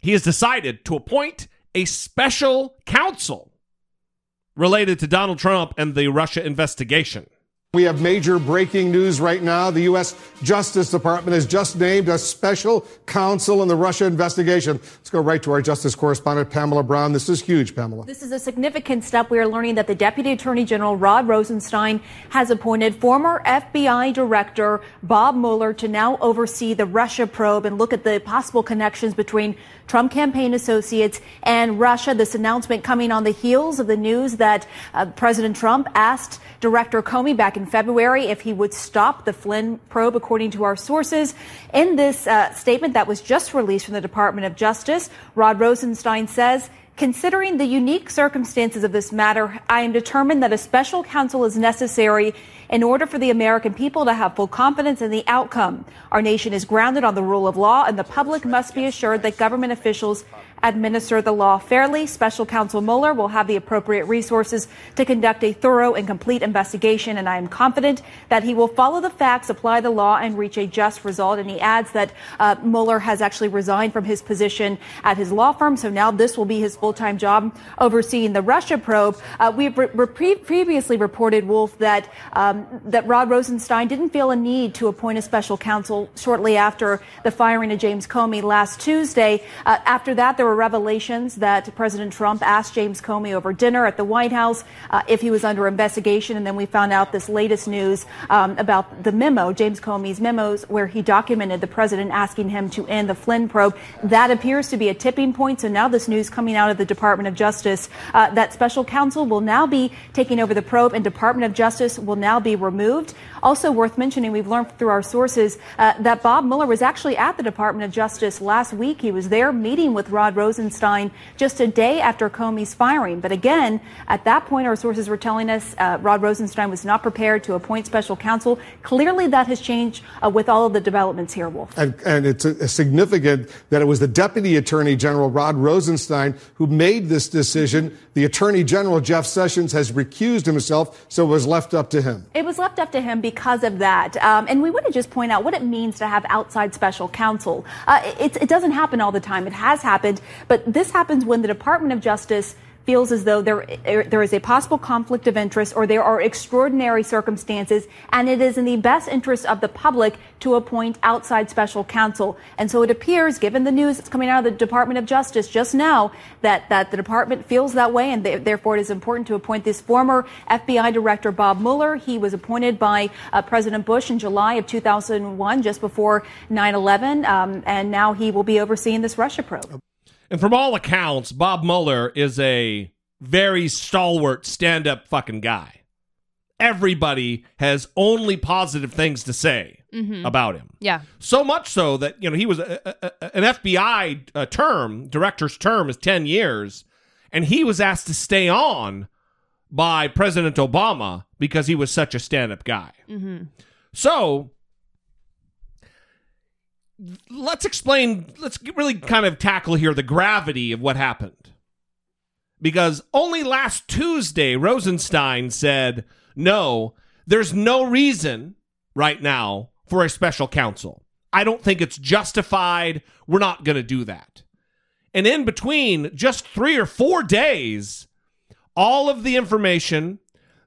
he has decided to appoint a special counsel related to Donald Trump and the Russia investigation. We have major breaking news right now. The U.S. Justice Department has just named a special counsel in the Russia investigation. Let's go right to our justice correspondent, Pamela Brown. This is huge, Pamela. This is a significant step. We are learning that the Deputy Attorney General Rod Rosenstein has appointed former FBI Director Bob Mueller to now oversee the Russia probe and look at the possible connections between Trump campaign associates and Russia. This announcement coming on the heels of the news that uh, President Trump asked Director Comey back in February if he would stop the Flynn probe, according to our sources. In this uh, statement that was just released from the Department of Justice, Rod Rosenstein says, Considering the unique circumstances of this matter, I am determined that a special counsel is necessary in order for the American people to have full confidence in the outcome. Our nation is grounded on the rule of law, and the public must be assured that government officials administer the law fairly. Special counsel Mueller will have the appropriate resources to conduct a thorough and complete investigation, and I am confident that he will follow the facts, apply the law, and reach a just result. And he adds that uh, Mueller has actually resigned from his position at his law firm, so now this will be his full-time job overseeing the Russia probe. Uh, we've re- re- previously reported, Wolf, that um, that Rod Rosenstein didn't feel a need to appoint a special counsel shortly after the firing of James Comey last Tuesday. Uh, after that, there were revelations that President Trump asked James Comey over dinner at the White House uh, if he was under investigation, and then we found out this latest news um, about the memo, James Comey's memos, where he documented the president asking him to end the Flynn probe. That appears to be a tipping point. So now this news coming out of the Department of Justice uh, that special counsel will now be taking over the probe, and Department of Justice will now be removed. Also worth mentioning, we've learned through our sources uh, that Bob Mueller was actually at the Department of Justice last week. He was there meeting with Rod Rosenstein just a day after Comey's firing. But again, at that point, our sources were telling us uh, Rod Rosenstein was not prepared to appoint special counsel. Clearly, that has changed uh, with all of the developments here, Wolf. And, and it's a, a significant that it was the Deputy Attorney General Rod Rosenstein who made this decision. The Attorney General Jeff Sessions has recused himself, so it was left up to him. It was left up to him because of that. Um, and we want to just point out what it means to have outside special counsel. Uh, it, it doesn't happen all the time. It has happened, but this happens when the Department of Justice feels as though there, there is a possible conflict of interest or there are extraordinary circumstances and it is in the best interest of the public to appoint outside special counsel. And so it appears, given the news that's coming out of the Department of Justice just now, that, that the department feels that way and therefore it is important to appoint this former FBI director, Bob Mueller. He was appointed by uh, President Bush in July of 2001, just before 9-11, um, and now he will be overseeing this Russia probe. And from all accounts, Bob Mueller is a very stalwart, stand up fucking guy. Everybody has only positive things to say Mhm. about him. Yeah. So much so that, you know, he was a, a, a- an FBI uh, term, director's term is 10 years, and he was asked to stay on by President Obama because he was such a stand up guy. Mm-hmm. So let's explain, let's really kind of tackle here the gravity of what happened. Because only last Tuesday, Rosenstein said, no, there's no reason right now for a special counsel. I don't think it's justified. We're not going to do that. And in between, just three or four days, all of the information,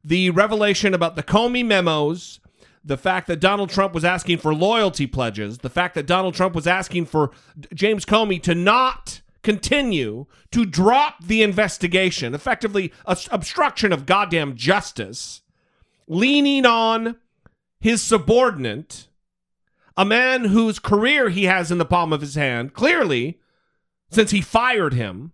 the revelation about the Comey memos, the fact that Donald Trump was asking for loyalty pledges, the fact that Donald Trump was asking for James Comey to not continue to drop the investigation, effectively obstruction of goddamn justice, leaning on his subordinate, a man whose career he has in the palm of his hand, clearly, since he fired him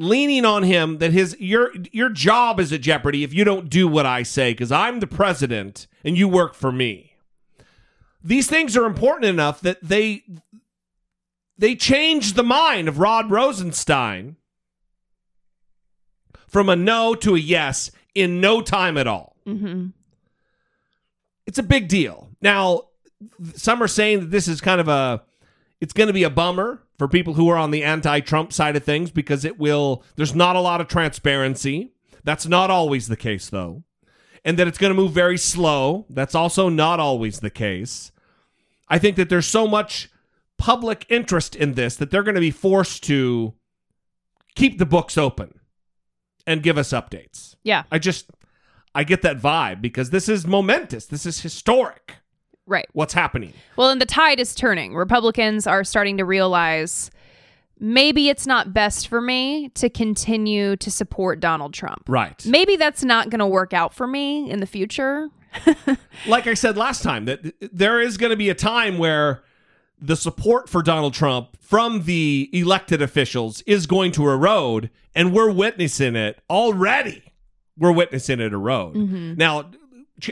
leaning on him that his your your job is at jeopardy if you don't do what I say because I'm the president and you work for me. These things are important enough that they they changed the mind of Rod Rosenstein from a no to a yes in no time at all. Mm-hmm. It's a big deal. Now, some are saying that this is kind of a it's going to be a bummer for people who are on the anti-Trump side of things because it will there's not a lot of transparency. That's not always the case though. and that it's going to move very slow. That's also not always the case. I think that there's so much public interest in this that they're going to be forced to keep the books open and give us updates. Yeah. I just I get that vibe because this is momentous. This is historic. Right. What's happening? Well, and the tide is turning. Republicans are starting to realize maybe it's not best for me to continue to support Donald Trump. Right. Maybe that's not going to work out for me in the future. [LAUGHS] like I said last time, that there is going to be a time where the support for Donald Trump from the elected officials is going to erode, and we're witnessing it already. We're witnessing it erode. Mhm. Now,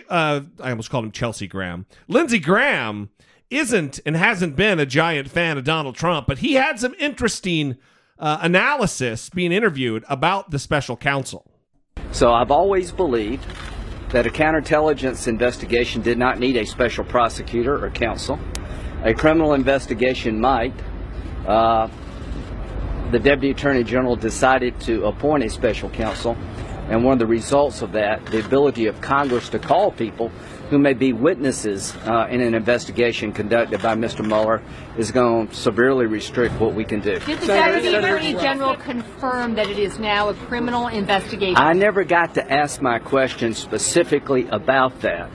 uh, I almost called him Chelsea Graham. Lindsey Graham isn't and hasn't been a giant fan of Donald Trump, but he had some interesting uh, analysis being interviewed about the special counsel. So I've always believed that a counterintelligence investigation did not need a special prosecutor or counsel. A criminal investigation might. Uh, the Deputy Attorney General decided to appoint a special counsel, and one of the results of that, the ability of Congress to call people who may be witnesses uh, in an investigation conducted by Mr. Mueller, is going to severely restrict what we can do. Did the Deputy Attorney General confirm that it is now a criminal investigation? I never got to ask my question specifically about that.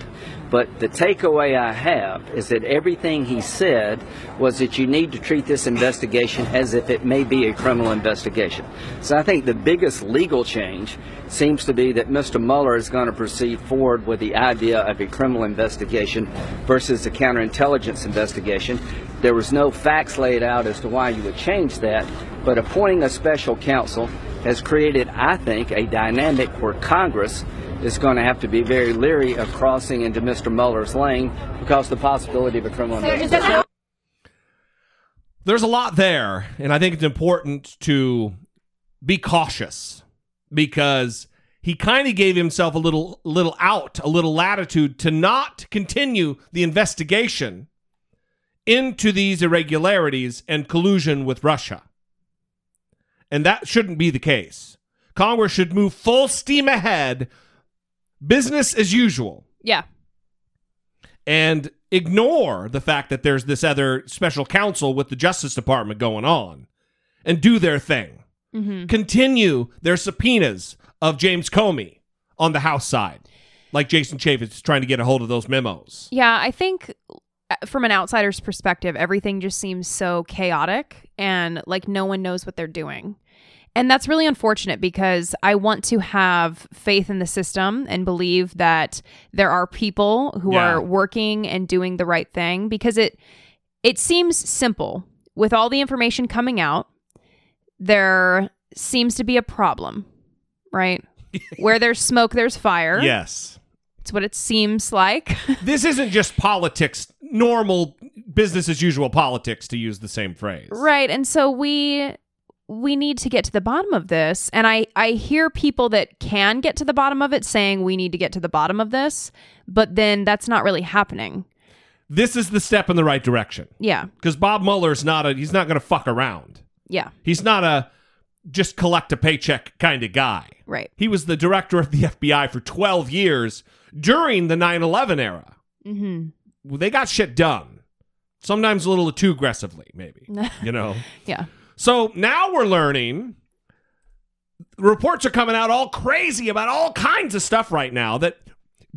But the takeaway I have is that everything he said was that you need to treat this investigation as if it may be a criminal investigation. So I think the biggest legal change seems to be that Mr. Mueller is going to proceed forward with the idea of a criminal investigation versus a counterintelligence investigation. There was no facts laid out as to why you would change that, but appointing a special counsel has created, I think, a dynamic where Congress is going to have to be very leery of crossing into Mr. Mueller's lane because of the possibility of a criminal investigation. There's a lot there, and I think it's important to be cautious because he kind of gave himself a little little out, a little latitude to not continue the investigation into these irregularities and collusion with Russia. And that shouldn't be the case. Congress should move full steam ahead, business as usual Yeah. and ignore the fact that there's this other special counsel with the Justice Department going on and do their thing. Mhm. Continue their subpoenas of James Comey on the House side, like Jason Chaffetz trying to get a hold of those memos. Yeah, I think uh, from an outsider's perspective, everything just seems so chaotic and like no one knows what they're doing. And that's really unfortunate because I want to have faith in the system and believe that there are people who Yeah. are working and doing the right thing because it it seems simple. With all the information coming out, there seems to be a problem, right? [LAUGHS] Where there's smoke, there's fire. Yes. It's what it seems like. [LAUGHS] this isn't just politics, normal business as usual politics, to use the same phrase. Right. And so we we need to get to the bottom of this. And I I hear people that can get to the bottom of it saying we need to get to the bottom of this, but then that's not really happening. This is the step in the right direction. Yeah. Because Bob Mueller's not a, he's not going to fuck around. Yeah. He's not a just collect a paycheck kind of guy. Right. He was the director of the FBI for 12 years during the 9 11 era. Mm-hmm. They got shit done. Sometimes a little too aggressively, maybe. [LAUGHS] you know? Yeah. So now we're learning. Reports are coming out all crazy about all kinds of stuff right now that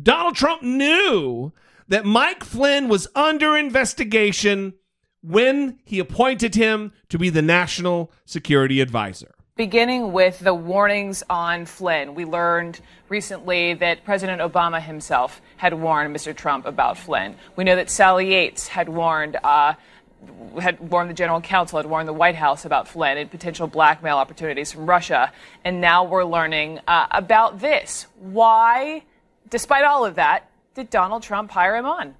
Donald Trump knew that Mike Flynn was under investigation when he appointed him to be the national security advisor. Beginning with the warnings on Flynn, we learned recently that President Obama himself had warned Mr. Trump about Flynn. We know that Sally Yates had warned. Uh, had warned the general counsel, had warned the White House about Flynn and potential blackmail opportunities from Russia. And now we're learning uh, about this. Why, despite all of that, did Donald Trump hire him on?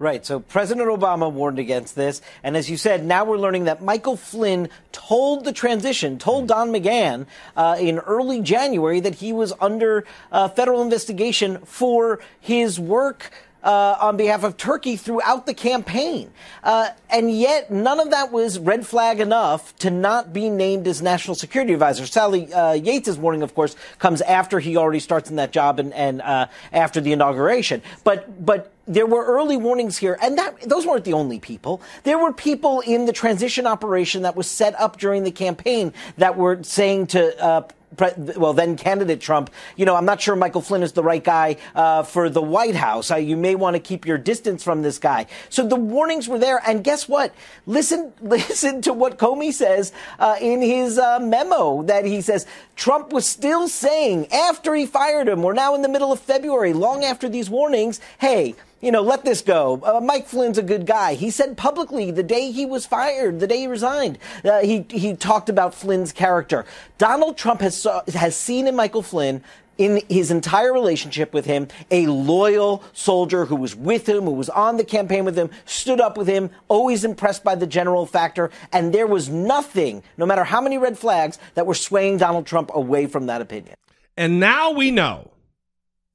Right. So President Obama warned against this. And as you said, now we're learning that Michael Flynn told the transition, told Don McGahn uh, in early January that he was under uh, federal investigation for his work uh, on behalf of Turkey throughout the campaign. Uh, and yet, none of that was red flag enough to not be named as national security advisor. Sally uh, Yates' warning, of course, comes after he already starts in that job and, and uh, after the inauguration. But, but there were early warnings here, and that those weren't the only people. There were people in the transition operation that was set up during the campaign that were saying to uh, well, then candidate Trump, you know, I'm not sure Michael Flynn is the right guy uh, for the White House. Uh, you may want to keep your distance from this guy. So the warnings were there, and guess what? Listen, [LAUGHS] listen to what Comey says uh, in his uh, memo that he says Trump was still saying after he fired him. We're now in the middle of February, long after these warnings. Hey, you know, let this go. Uh, Mike Flynn's a good guy. He said publicly the day he was fired, the day he resigned, uh, he he talked about Flynn's character. Donald Trump has saw, has seen in Michael Flynn. In his entire relationship with him, a loyal soldier who was with him, who was on the campaign with him, stood up with him, always impressed by the general factor, and there was nothing, no matter how many red flags, that were swaying Donald Trump away from that opinion. And now we know.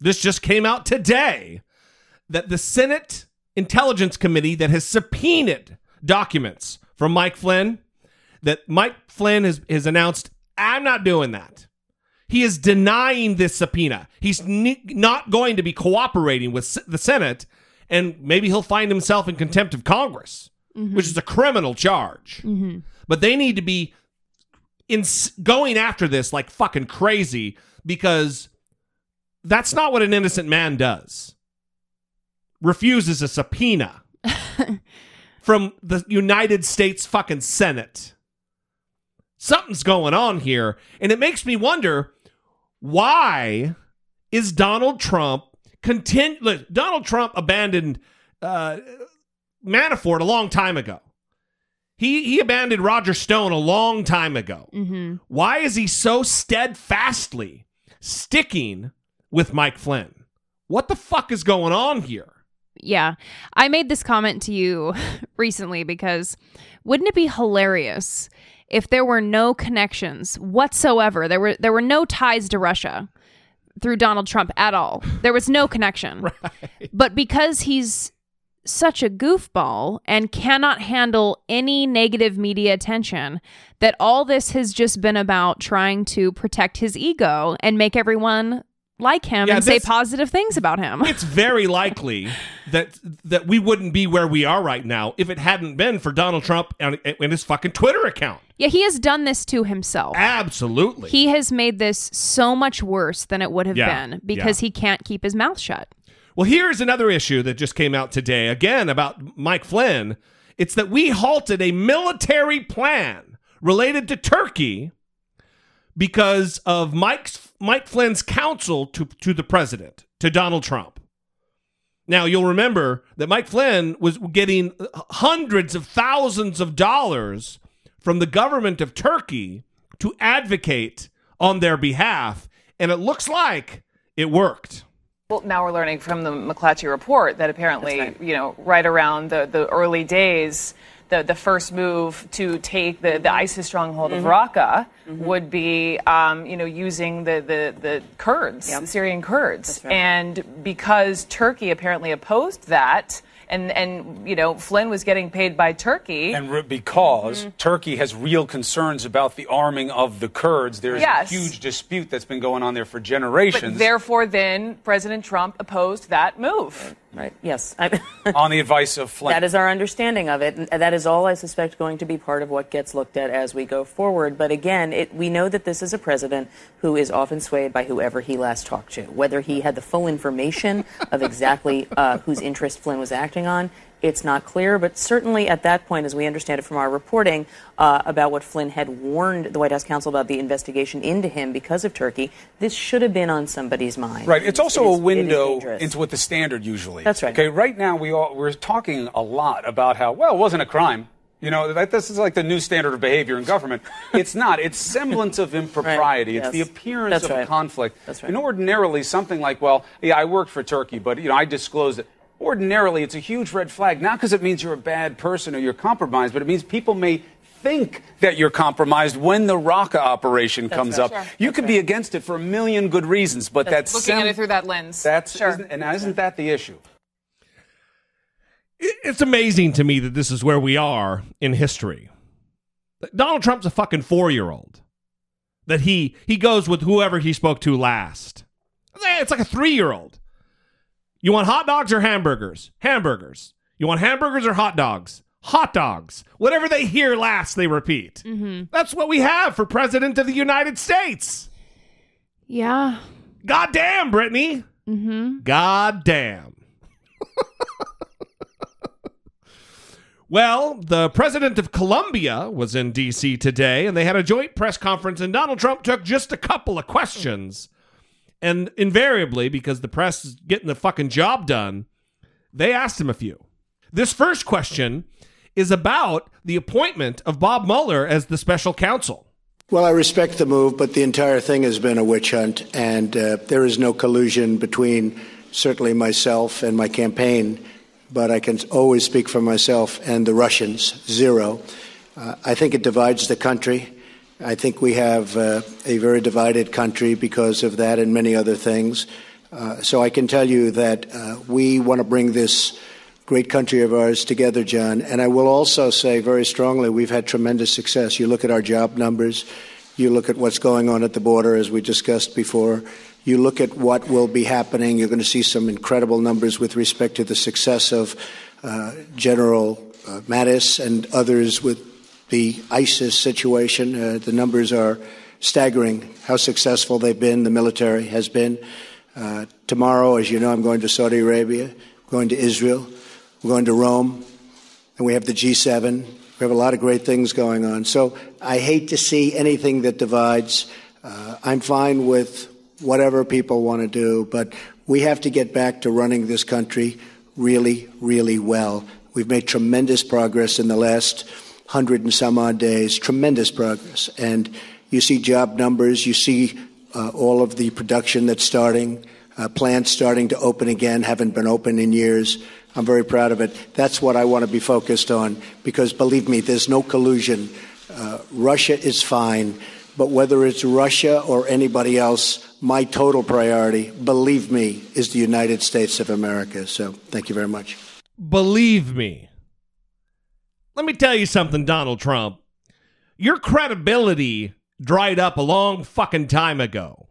This just came out today that the Senate Intelligence Committee that has subpoenaed documents from Mike Flynn, that Mike Flynn has, has announced, I'm not doing that. He is denying this subpoena. He's n- not going to be cooperating with the Senate, and maybe he'll find himself in contempt of Congress, mm-hmm. which is a criminal charge. Mm-hmm. But they need to be in going after this like fucking crazy because that's not what an innocent man does refuses a subpoena [LAUGHS] from the United States fucking Senate. Something's going on here. And it makes me wonder why is Donald Trump continue? Donald Trump abandoned uh, Manafort a long time ago. He, he abandoned Roger Stone a long time ago. Mm-hmm. Why is he so steadfastly sticking with Mike Flynn? What the fuck is going on here? Yeah. I made this comment to you [LAUGHS] recently because wouldn't it be hilarious if there were no connections whatsoever? There were there were no ties to Russia through Donald Trump at all. There was no connection. [LAUGHS] right. But because he's such a goofball and cannot handle any negative media attention that all this has just been about trying to protect his ego and make everyone like him yeah, and say positive things about him. it's very [LAUGHS] likely that that we wouldn't be where we are right now if it hadn't been for Donald Trump and, and his fucking Twitter account. Yeah, he has done this to himself. Absolutely. He has made this so much worse than it would have yeah, been because yeah. he can't keep his mouth shut. Well, here's another issue that just came out today again about Mike Flynn. It's that we halted a military plan related to Turkey because of Mike's Mike Flynn's counsel to, to the president, to Donald Trump. Now, you'll remember that Mike Flynn was getting hundreds of thousands of dollars from the government of Turkey to advocate on their behalf, and it looks like it worked. Well, now we're learning from the McClatchy report that apparently, right. you know, right around the, the early days, the, the first move to take the, the ISIS stronghold mm-hmm. of Raqqa mm-hmm. would be, um, you know, using the, the, the Kurds, yep. the Syrian Kurds. Right. And because Turkey apparently opposed that, and and you know Flynn was getting paid by Turkey, and re- because mm-hmm. Turkey has real concerns about the arming of the Kurds, there's yes. a huge dispute that's been going on there for generations. But therefore, then President Trump opposed that move. Right. Yes. [LAUGHS] on the advice of Flynn. That is our understanding of it, and that is all I suspect going to be part of what gets looked at as we go forward. But again, it, we know that this is a president who is often swayed by whoever he last talked to, whether he had the full information of exactly uh, whose interest Flynn was acting on it's not clear, but certainly at that point, as we understand it from our reporting uh, about what Flynn had warned the White House counsel about the investigation into him because of Turkey, this should have been on somebody's mind. Right. It's also it is, a window into what the standard usually. That's right. Okay. Right now, we all we're talking a lot about how well it wasn't a crime. You know, that, this is like the new standard of behavior in government. [LAUGHS] It's not. It's semblance of impropriety. Right. It's yes. the appearance That's of right. conflict. That's right. And ordinarily, something like, well, yeah, I worked for Turkey, but, you know, I disclosed it. Ordinarily, it's a huge red flag, not because it means you're a bad person or you're compromised, but it means people may think that you're compromised when the Raqqa operation That's comes right. up. Sure. You That's could right. be against it for a million good reasons, but that's, Looking at it through that lens. That's sure. isn't, and isn't that the issue? It's amazing to me that this is where we are in history. Donald Trump's a fucking four year old. That he he goes with whoever he spoke to last. It's like a three year old. You want hot dogs or hamburgers? Hamburgers. You want hamburgers or hot dogs? Hot dogs. Whatever they hear last, they repeat. Mm-hmm. That's what we have for President of the United States. Yeah. God damn, Brittany. Mm-hmm. God damn. well, the president of Colombia was in D.C. today, and they had a joint press conference, and Donald Trump took just a couple of questions. And invariably, because the press is getting the fucking job done, they asked him a few. This first question is about the appointment of Bob Mueller as the special counsel. Well, I respect the move, but the entire thing has been a witch hunt, and uh, there is no collusion between certainly myself and my campaign. But I can always speak for myself and the Russians. Zero. Uh, I think it divides the country. I think we have uh, a very divided country because of that and many other things. Uh, so I can tell you that uh, we want to bring this great country of ours together, John. And I will also say very strongly we've had tremendous success. You look at our job numbers, you look at what's going on at the border, as we discussed before. You look at what will be happening, you're going to see some incredible numbers with respect to the success of uh, General uh, Mattis and others with the ISIS situation. Uh, the numbers are staggering how successful they've been, the military has been. Uh, tomorrow, as you know, I'm going to Saudi Arabia, going to Israel. We're going to Rome, and we have the G7. We have a lot of great things going on. So I hate to see anything that divides. Uh, I'm fine with whatever people want to do, but we have to get back to running this country really, really well. We've made tremendous progress in the last hundred and some odd days, tremendous progress. And you see job numbers, you see uh, all of the production that's starting, uh, plants starting to open again, haven't been open in years. I'm very proud of it. That's what I want to be focused on because believe me, there's no collusion. Uh, Russia is fine, but whether it's Russia or anybody else, my total priority, believe me, is the United States of America. So thank you very much. Believe me. Let me tell you something, Donald Trump. Your credibility dried up a long fucking time ago.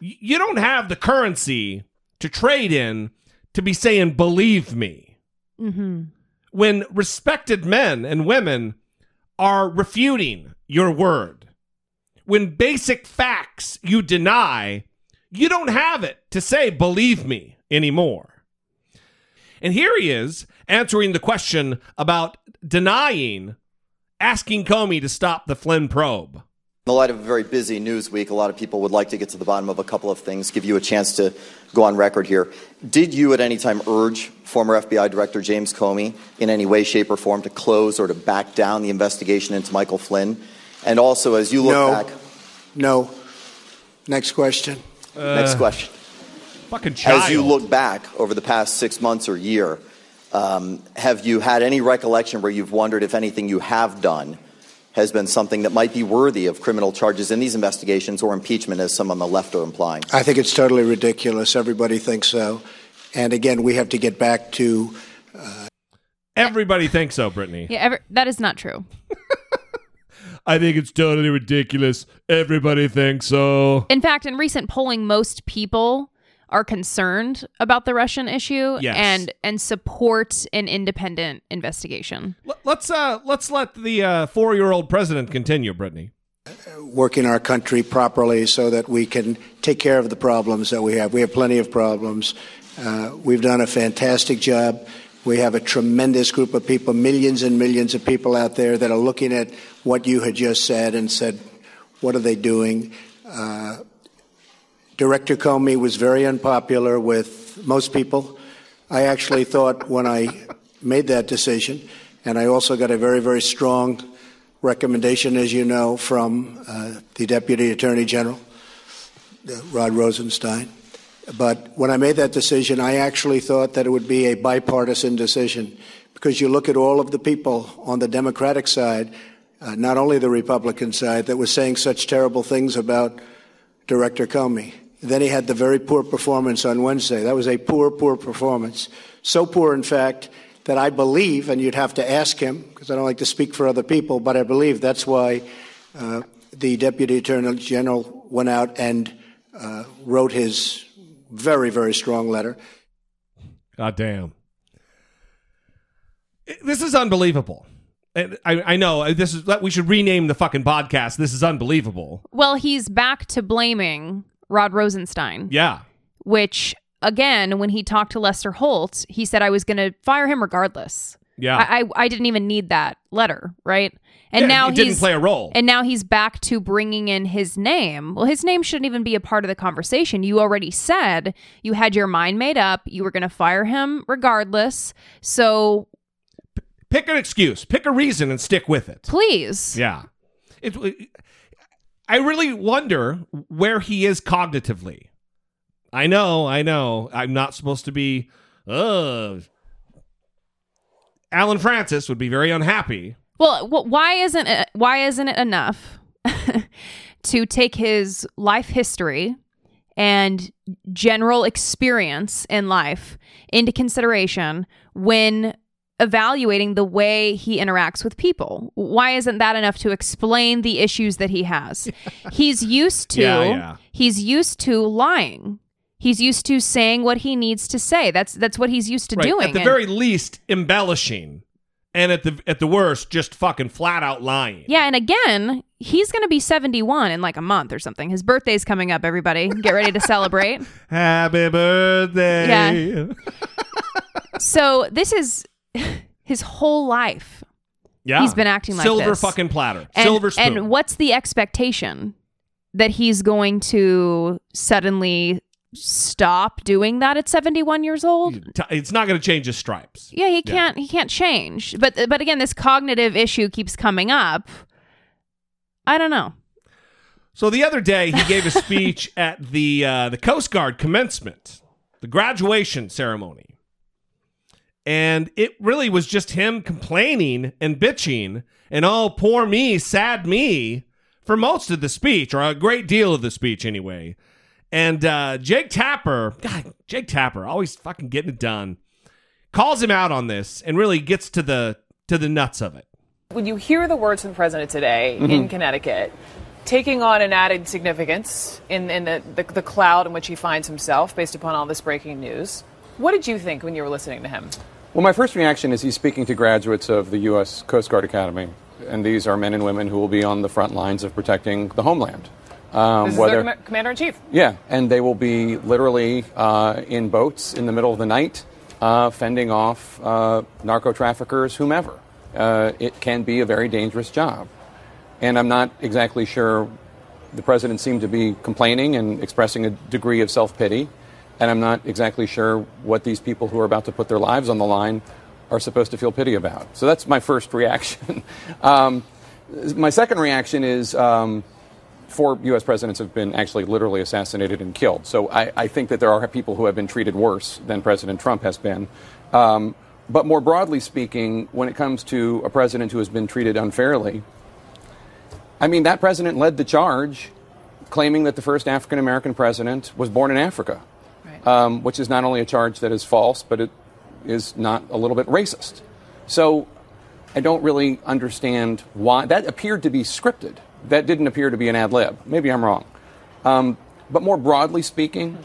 You don't have the currency to trade in to be saying, believe me. Mm-hmm. When respected men and women are refuting your word, when basic facts you deny, you don't have it to say, believe me anymore. And here he is answering the question about denying asking Comey to stop the Flynn probe. In the light of a very busy news week, a lot of people would like to get to the bottom of a couple of things, give you a chance to go on record here. Did you at any time urge former FBI Director James Comey in any way, shape, or form to close or to back down the investigation into Michael Flynn? And also, as you look no. back. No. Next question. Next uh, question. Fucking child. As you look back over the past six months or year, have you had any recollection where you've wondered if anything you have done has been something that might be worthy of criminal charges in these investigations or impeachment, as some on the left are implying? I think it's totally ridiculous. Everybody thinks so. And again, we have to get back to. Uh, Everybody thinks so, Brittany. Yeah, ever, that is not true. [LAUGHS] I think it's totally ridiculous. Everybody thinks so. In fact, in recent polling, most people are concerned about the Russian issue Yes. and and support an independent investigation. Let's uh let's let the uh, four year old president continue, Brittany. working our country properly so that we can take care of the problems that we have. We have plenty of problems. Uh, we've done a fantastic job. We have a tremendous group of people, millions and millions of people out there that are looking at what you had just said and said, what are they doing? Uh, Director Comey was very unpopular with most people. I actually thought when I made that decision, and I also got a very, very strong recommendation, as you know, from uh, the Deputy Attorney General, uh, Rod Rosenstein. But when I made that decision, I actually thought that it would be a bipartisan decision because you look at all of the people on the Democratic side, uh, not only the Republican side, that was saying such terrible things about Director Comey. Then he had the very poor performance on Wednesday. That was a poor, poor performance. So poor, in fact, that I believe, and you'd have to ask him because I don't like to speak for other people, but I believe that's why uh, the Deputy Attorney General went out and uh, wrote his very, very strong letter. God damn. This is unbelievable. I, I know this is we should rename the fucking podcast. This is unbelievable. Well, he's back to blaming Rod Rosenstein. Yeah. Which again, when he talked to Lester Holt, he said I was going to fire him regardless. Yeah. I, I I didn't even need that letter, right? And Yeah, now he didn't play a role. And now he's back to bringing in his name. Well, his name shouldn't even be a part of the conversation. You already said you had your mind made up. You were going to fire him regardless. So Pick an excuse, pick a reason, and stick with it. please, Yeah. It, I really wonder where he is cognitively. I know, I know. I'm not supposed to be. Uh, Allen Frances would be very unhappy. Well, why isn't it, why isn't it enough [LAUGHS] to take his life history and general experience in life into consideration when evaluating the way he interacts with people? Why isn't that enough to explain the issues that he has? [LAUGHS] he's used to Yeah, yeah. he's used to lying. He's used to saying what he needs to say. That's that's what he's used to Right, doing. At the And- very least, embellishing, and at the at the worst, just fucking flat out lying. Yeah, and again, he's going to be 71 in like a month or something. His birthday's coming up, everybody. Get ready to celebrate. [LAUGHS] Happy birthday. Yeah. So, this is [LAUGHS] his whole life. Yeah. He's been acting like Silver this. fucking platter. And, Silver spoon. And what's the expectation that he's going to suddenly stop doing that at 71 years old? It's not going to change his stripes. Yeah, he can't he can't change. But but again, this cognitive issue keeps coming up. I don't know. So the other day, he gave a speech [LAUGHS] at the uh, the Coast Guard commencement, the graduation ceremony, and it really was just him complaining and bitching and oh, poor me, sad me, for most of the speech or a great deal of the speech anyway. And uh, Jake Tapper, God, Jake Tapper, always fucking getting it done, calls him out on this and really gets to the to the nuts of it. When you hear the words from the president today in Mhm. Connecticut, taking on an added significance in, in the, the, the cloud in which he finds himself based upon all this breaking news, what did you think when you were listening to him? Well, my first reaction is he's speaking to graduates of the U.S. Coast Guard Academy, and these are men and women who will be on the front lines of protecting the homeland. Um, this is their com- commander in chief. yeah, and they will be literally uh, in boats in the middle of the night, uh, fending off uh, narco traffickers, whomever. Uh, it can be a very dangerous job, and I'm not exactly sure. The president seemed to be complaining and expressing a degree of self pity, and I'm not exactly sure what these people who are about to put their lives on the line are supposed to feel pity about. So that's my first reaction. [LAUGHS] um, my second reaction is. Um, four U.S. presidents have been actually literally assassinated and killed. So I, I think that there are people who have been treated worse than President Trump has been. Um, but more broadly speaking, when it comes to a president who has been treated unfairly, I mean, that president led the charge claiming that the first African American president was born in Africa, um, which is not only a charge that is false, but it is not a little bit racist. So I don't really understand why. That appeared to be scripted. That didn't appear to be an ad lib. Maybe I'm wrong. Um, but more broadly speaking,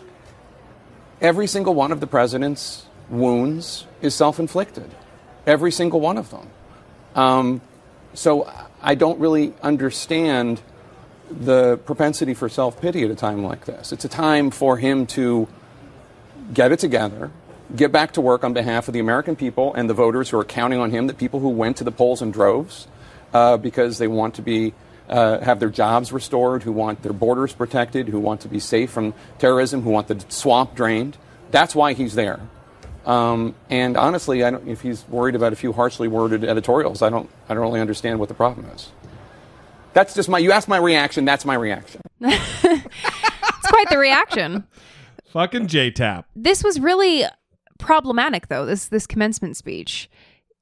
every single one of the president's wounds is self inflicted. Every single one of them. Um, so I don't really understand the propensity for self pity at a time like this. It's a time for him to get it together, get back to work on behalf of the American people and the voters who are counting on him, the people who went to the polls in droves uh, because they want to be. Uh, have their jobs restored, who want their borders protected, who want to be safe from terrorism, who want the swamp drained. That's why he's there. Um, and honestly, I don't, if he's worried about a few harshly worded editorials, I don't, I don't really understand what the problem is. That's just my. You asked my reaction. That's my reaction. [LAUGHS] It's quite the reaction. Fucking J Tap. This was really problematic though, this this commencement speech.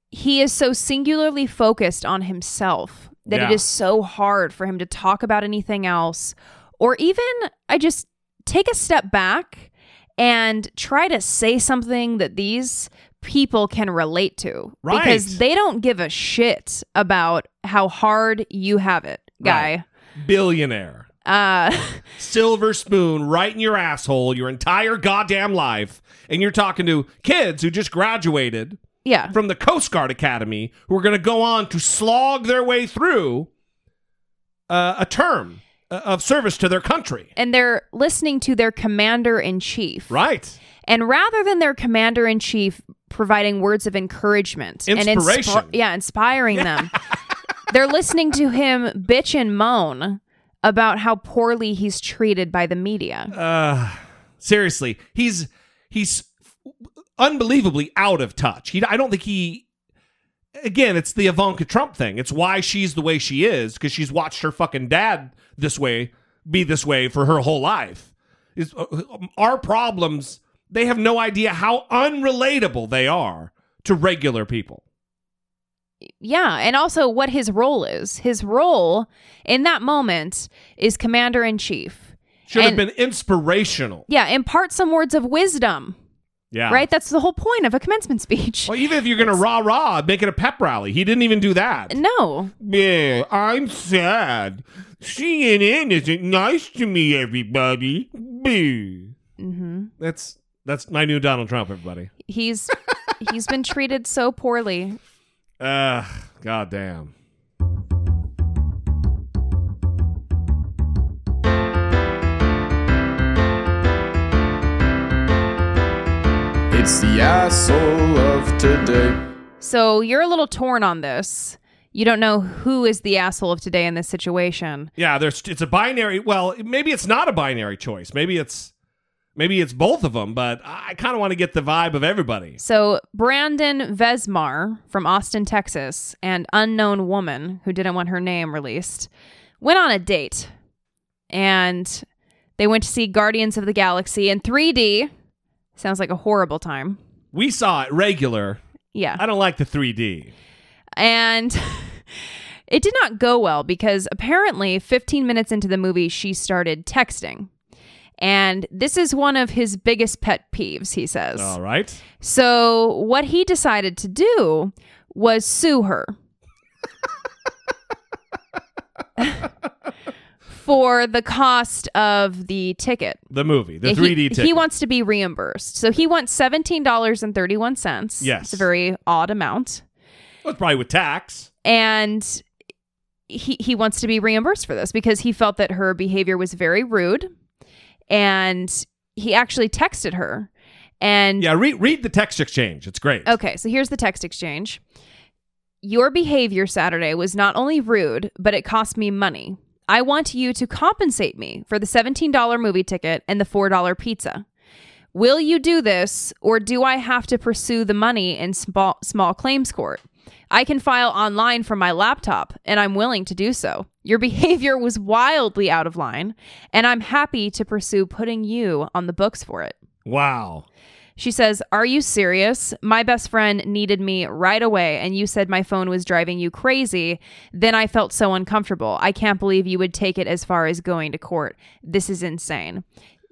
He is so singularly focused on himself that it Yeah. is so hard for him to talk about anything else or even I just take a step back and try to say something that these people can relate to Right. because they don't give a shit about how hard you have it, guy. Right. Billionaire. Uh Silver spoon right in your asshole your entire goddamn life. And you're talking to kids who just graduated yeah. from the Coast Guard Academy who are going to go on to slog their way through uh, a term uh, of service to their country. and they're listening to their commander in chief. Right. And rather than their commander in chief providing words of encouragement and Inspiration. yeah, inspiring them, [LAUGHS] they're listening to him bitch and moan about how poorly he's treated by the media. Uh, seriously, he's he's unbelievably out of touch. He, I don't think he. Again, it's the Ivanka Trump thing. It's why she's the way she is because she's watched her fucking dad this way be this way for her whole life. Is uh, our problems? They have no idea how unrelatable they are to regular people. Yeah, and also what his role is. His role in that moment is commander in chief. Should have been inspirational. Yeah, impart some words of wisdom. Yeah. Right? That's the whole point of a commencement speech. Well, even if you're gonna rah rah, make it a pep rally. He didn't even do that. No. Yeah, I'm sad. CNN isn't nice to me, everybody. Boo. hmm That's that's my new Donald Trump, everybody. He's he's been treated so poorly. Uh, goddamn. It's the asshole of today. So you're a little torn on this. You don't know who is the asshole of today in this situation. Yeah, there's it's a binary. Well, maybe it's not a binary choice. Maybe it's maybe it's both of them. But I kind of want to get the vibe of everybody. So Brandon Vezmar from Austin, Texas, and unknown woman who didn't want her name released went on a date. And they went to see Guardians of the Galaxy in 3D. Sounds like a horrible time. We saw it regular. Yeah. I don't like the 3D. And [LAUGHS] it did not go well because apparently 15 minutes into the movie, she started texting. And this is one of his biggest pet peeves, he says. All right. So, what he decided to do was sue her [LAUGHS] for the cost of the ticket. The movie, the 3D he, ticket. He wants to be reimbursed. So, he wants $17.31. Yes. It's a very odd amount. Well, it's probably with tax. And he, he wants to be reimbursed for this because he felt that her behavior was very rude. And he actually texted her. And Yeah, read read the text exchange. It's great. Okay, so here's the text exchange. Your behavior Saturday was not only rude, but it cost me money. I want you to compensate me for the $17 movie ticket and the $4 pizza. Will you do this, or do I have to pursue the money in small, small claims court? I can file online from my laptop, and I'm willing to do so. Your [LAUGHS] behavior was wildly out of line, and I'm happy to pursue putting you on the books for it. Wow. She says, Are you serious? My best friend needed me right away, and you said my phone was driving you crazy. Then I felt so uncomfortable. I can't believe you would take it as far as going to court. This is insane.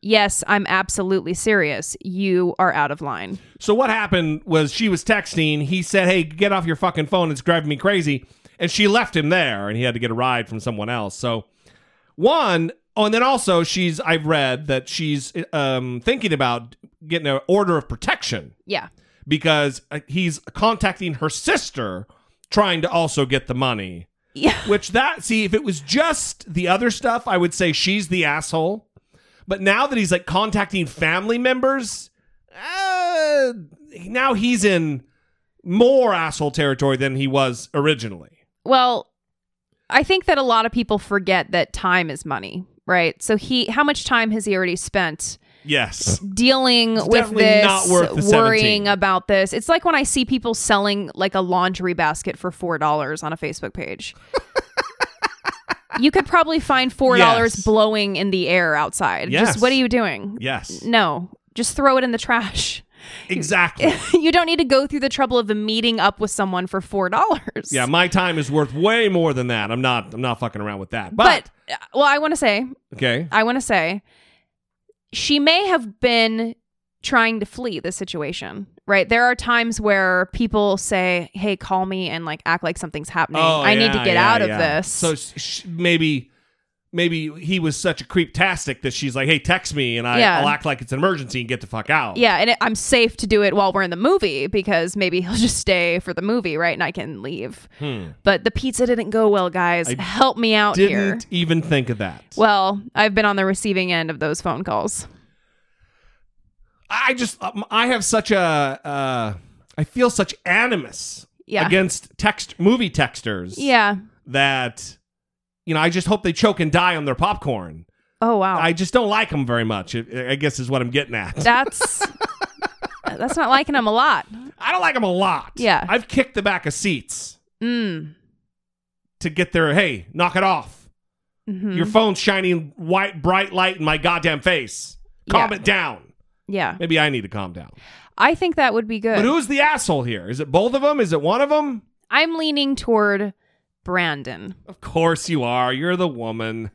Yes, I'm absolutely serious. You are out of line. So what happened was she was texting. He said, "Hey, get off your fucking phone. It's driving me crazy." And she left him there, and he had to get a ride from someone else. So one, oh, and then also she's I've read that she's um, thinking about getting an order of protection Yeah. because uh, he's contacting her sister, trying to also get the money. Yeah. Which that see if it was just the other stuff, I would say she's the asshole. But now that he's like contacting family members, uh, now he's in more asshole territory than he was originally. Well, I think that a lot of people forget that time is money, right? So he how much time has he already spent Yes. dealing It's with this, not worth the worrying 17. about this? It's like when I see people selling like a laundry basket for $4 on a Facebook page. You could probably find $4 Yes. blowing in the air outside. Yes. Just what are you doing? Yes. No, just throw it in the trash. Exactly. [LAUGHS] you don't need to go through the trouble of meeting up with someone for $4. yeah, my time is worth way more than that. I'm not I'm not fucking around with that. But, But, uh, well, I want to say, okay. I want to say, she may have been trying to flee the situation, right? There are times where people say, "Hey, call me," and like act like something's happening. Oh, I need to get yeah, out of this. So sh- maybe maybe he was such a creep-tastic that she's like, "Hey, text me, and I, Yeah. I'll act like it's an emergency and get the fuck out." yeah, and it, I'm safe to do it while we're in the movie because maybe [LAUGHS] he'll just stay for the movie, right? And I can leave. Hmm. But the pizza didn't go well, guys. I Help me out Didn't here. even think of that. Well, I've been on the receiving end of those phone calls. I just um, I have such a uh, I feel such animus Yeah. against text movie texters. Yeah. That you know, I just hope they choke and die on their popcorn. Oh wow. I just don't like them very much. I I guess is what I'm getting at. That's that's not liking them a lot. I don't like them a lot. Yeah. I've kicked the back of seats Mm. to get their hey, knock it off. Mhm. Your phone's shining white bright light in my goddamn face. Calm Yeah. it down. Yeah. Maybe I need to calm down. I think that would be good. But who's the asshole here? Is it both of them? Is it one of them? I'm leaning toward Brandon. Of course you are. You're the woman.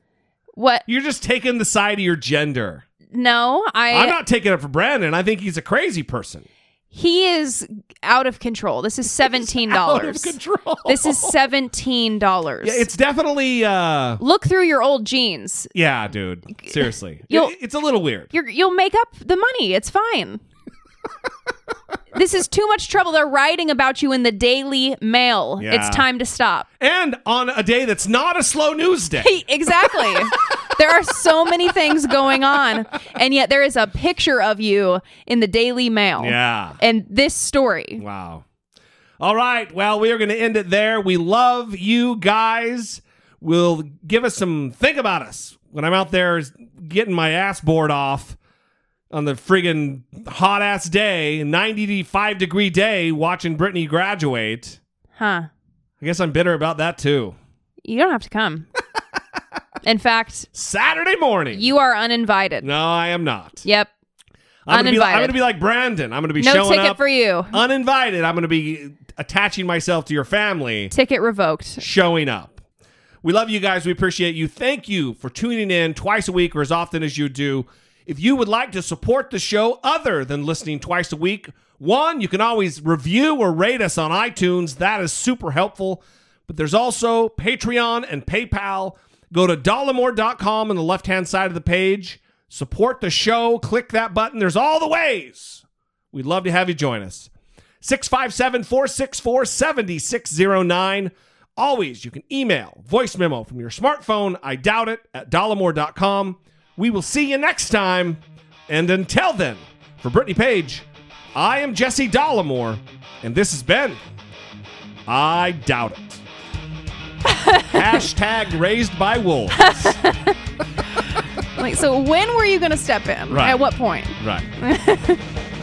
What? You're just taking the side of your gender. No, I I'm not taking it for Brandon. I think he's a crazy person. He is out of control. This is [LAUGHS] seventeen dollars. control. This is seventeen dollars. Yeah, it's definitely uh Look through your old jeans. yeah, dude. Seriously. [LAUGHS] You'll- It- it's a little weird. You're, you'll make up the money. It's fine. [LAUGHS] this is too much trouble. They're writing about you in the Daily Mail. Yeah. It's time to stop. And on a day that's not a slow news day. exactly. There are so many things going on, and yet there is a picture of you in the Daily Mail. Yeah. And this story. Wow. All right. Well, we are going to end it there. We love you guys. Will give us some think about us when I'm out there getting my ass bored off on the friggin' hot ass day, 95 degree day, watching Brittany graduate. Huh. I guess I'm bitter about that too. You don't have to come. In fact, Saturday morning. you are uninvited. No, I am not. Yep. I'm gonna, be like, I'm gonna be like Brandon. I'm gonna be No showing ticket up for you. uninvited. I'm gonna be attaching myself to your family. Ticket revoked. showing up. We love you guys. We appreciate you. Thank you for tuning in twice a week or as often as you do. If you would like to support the show other than listening twice a week, one, you can always review or rate us on iTunes. That is super helpful. But there's also Patreon and PayPal. Go to dollemore.com on the left hand side of the page. Support the show. Click that button. There's all the ways. We'd love to have you join us. 657 464 7609. Always, you can email voice memo from your smartphone. I doubt it at dollemore.com. We will see you next time. And until then, for Brittany Page, I am Jesse Dollemore, and this has been I Doubt It. Hashtag raised by wolves. [LAUGHS] Like, so when were you going to step in? Right. At what point? Right. [LAUGHS]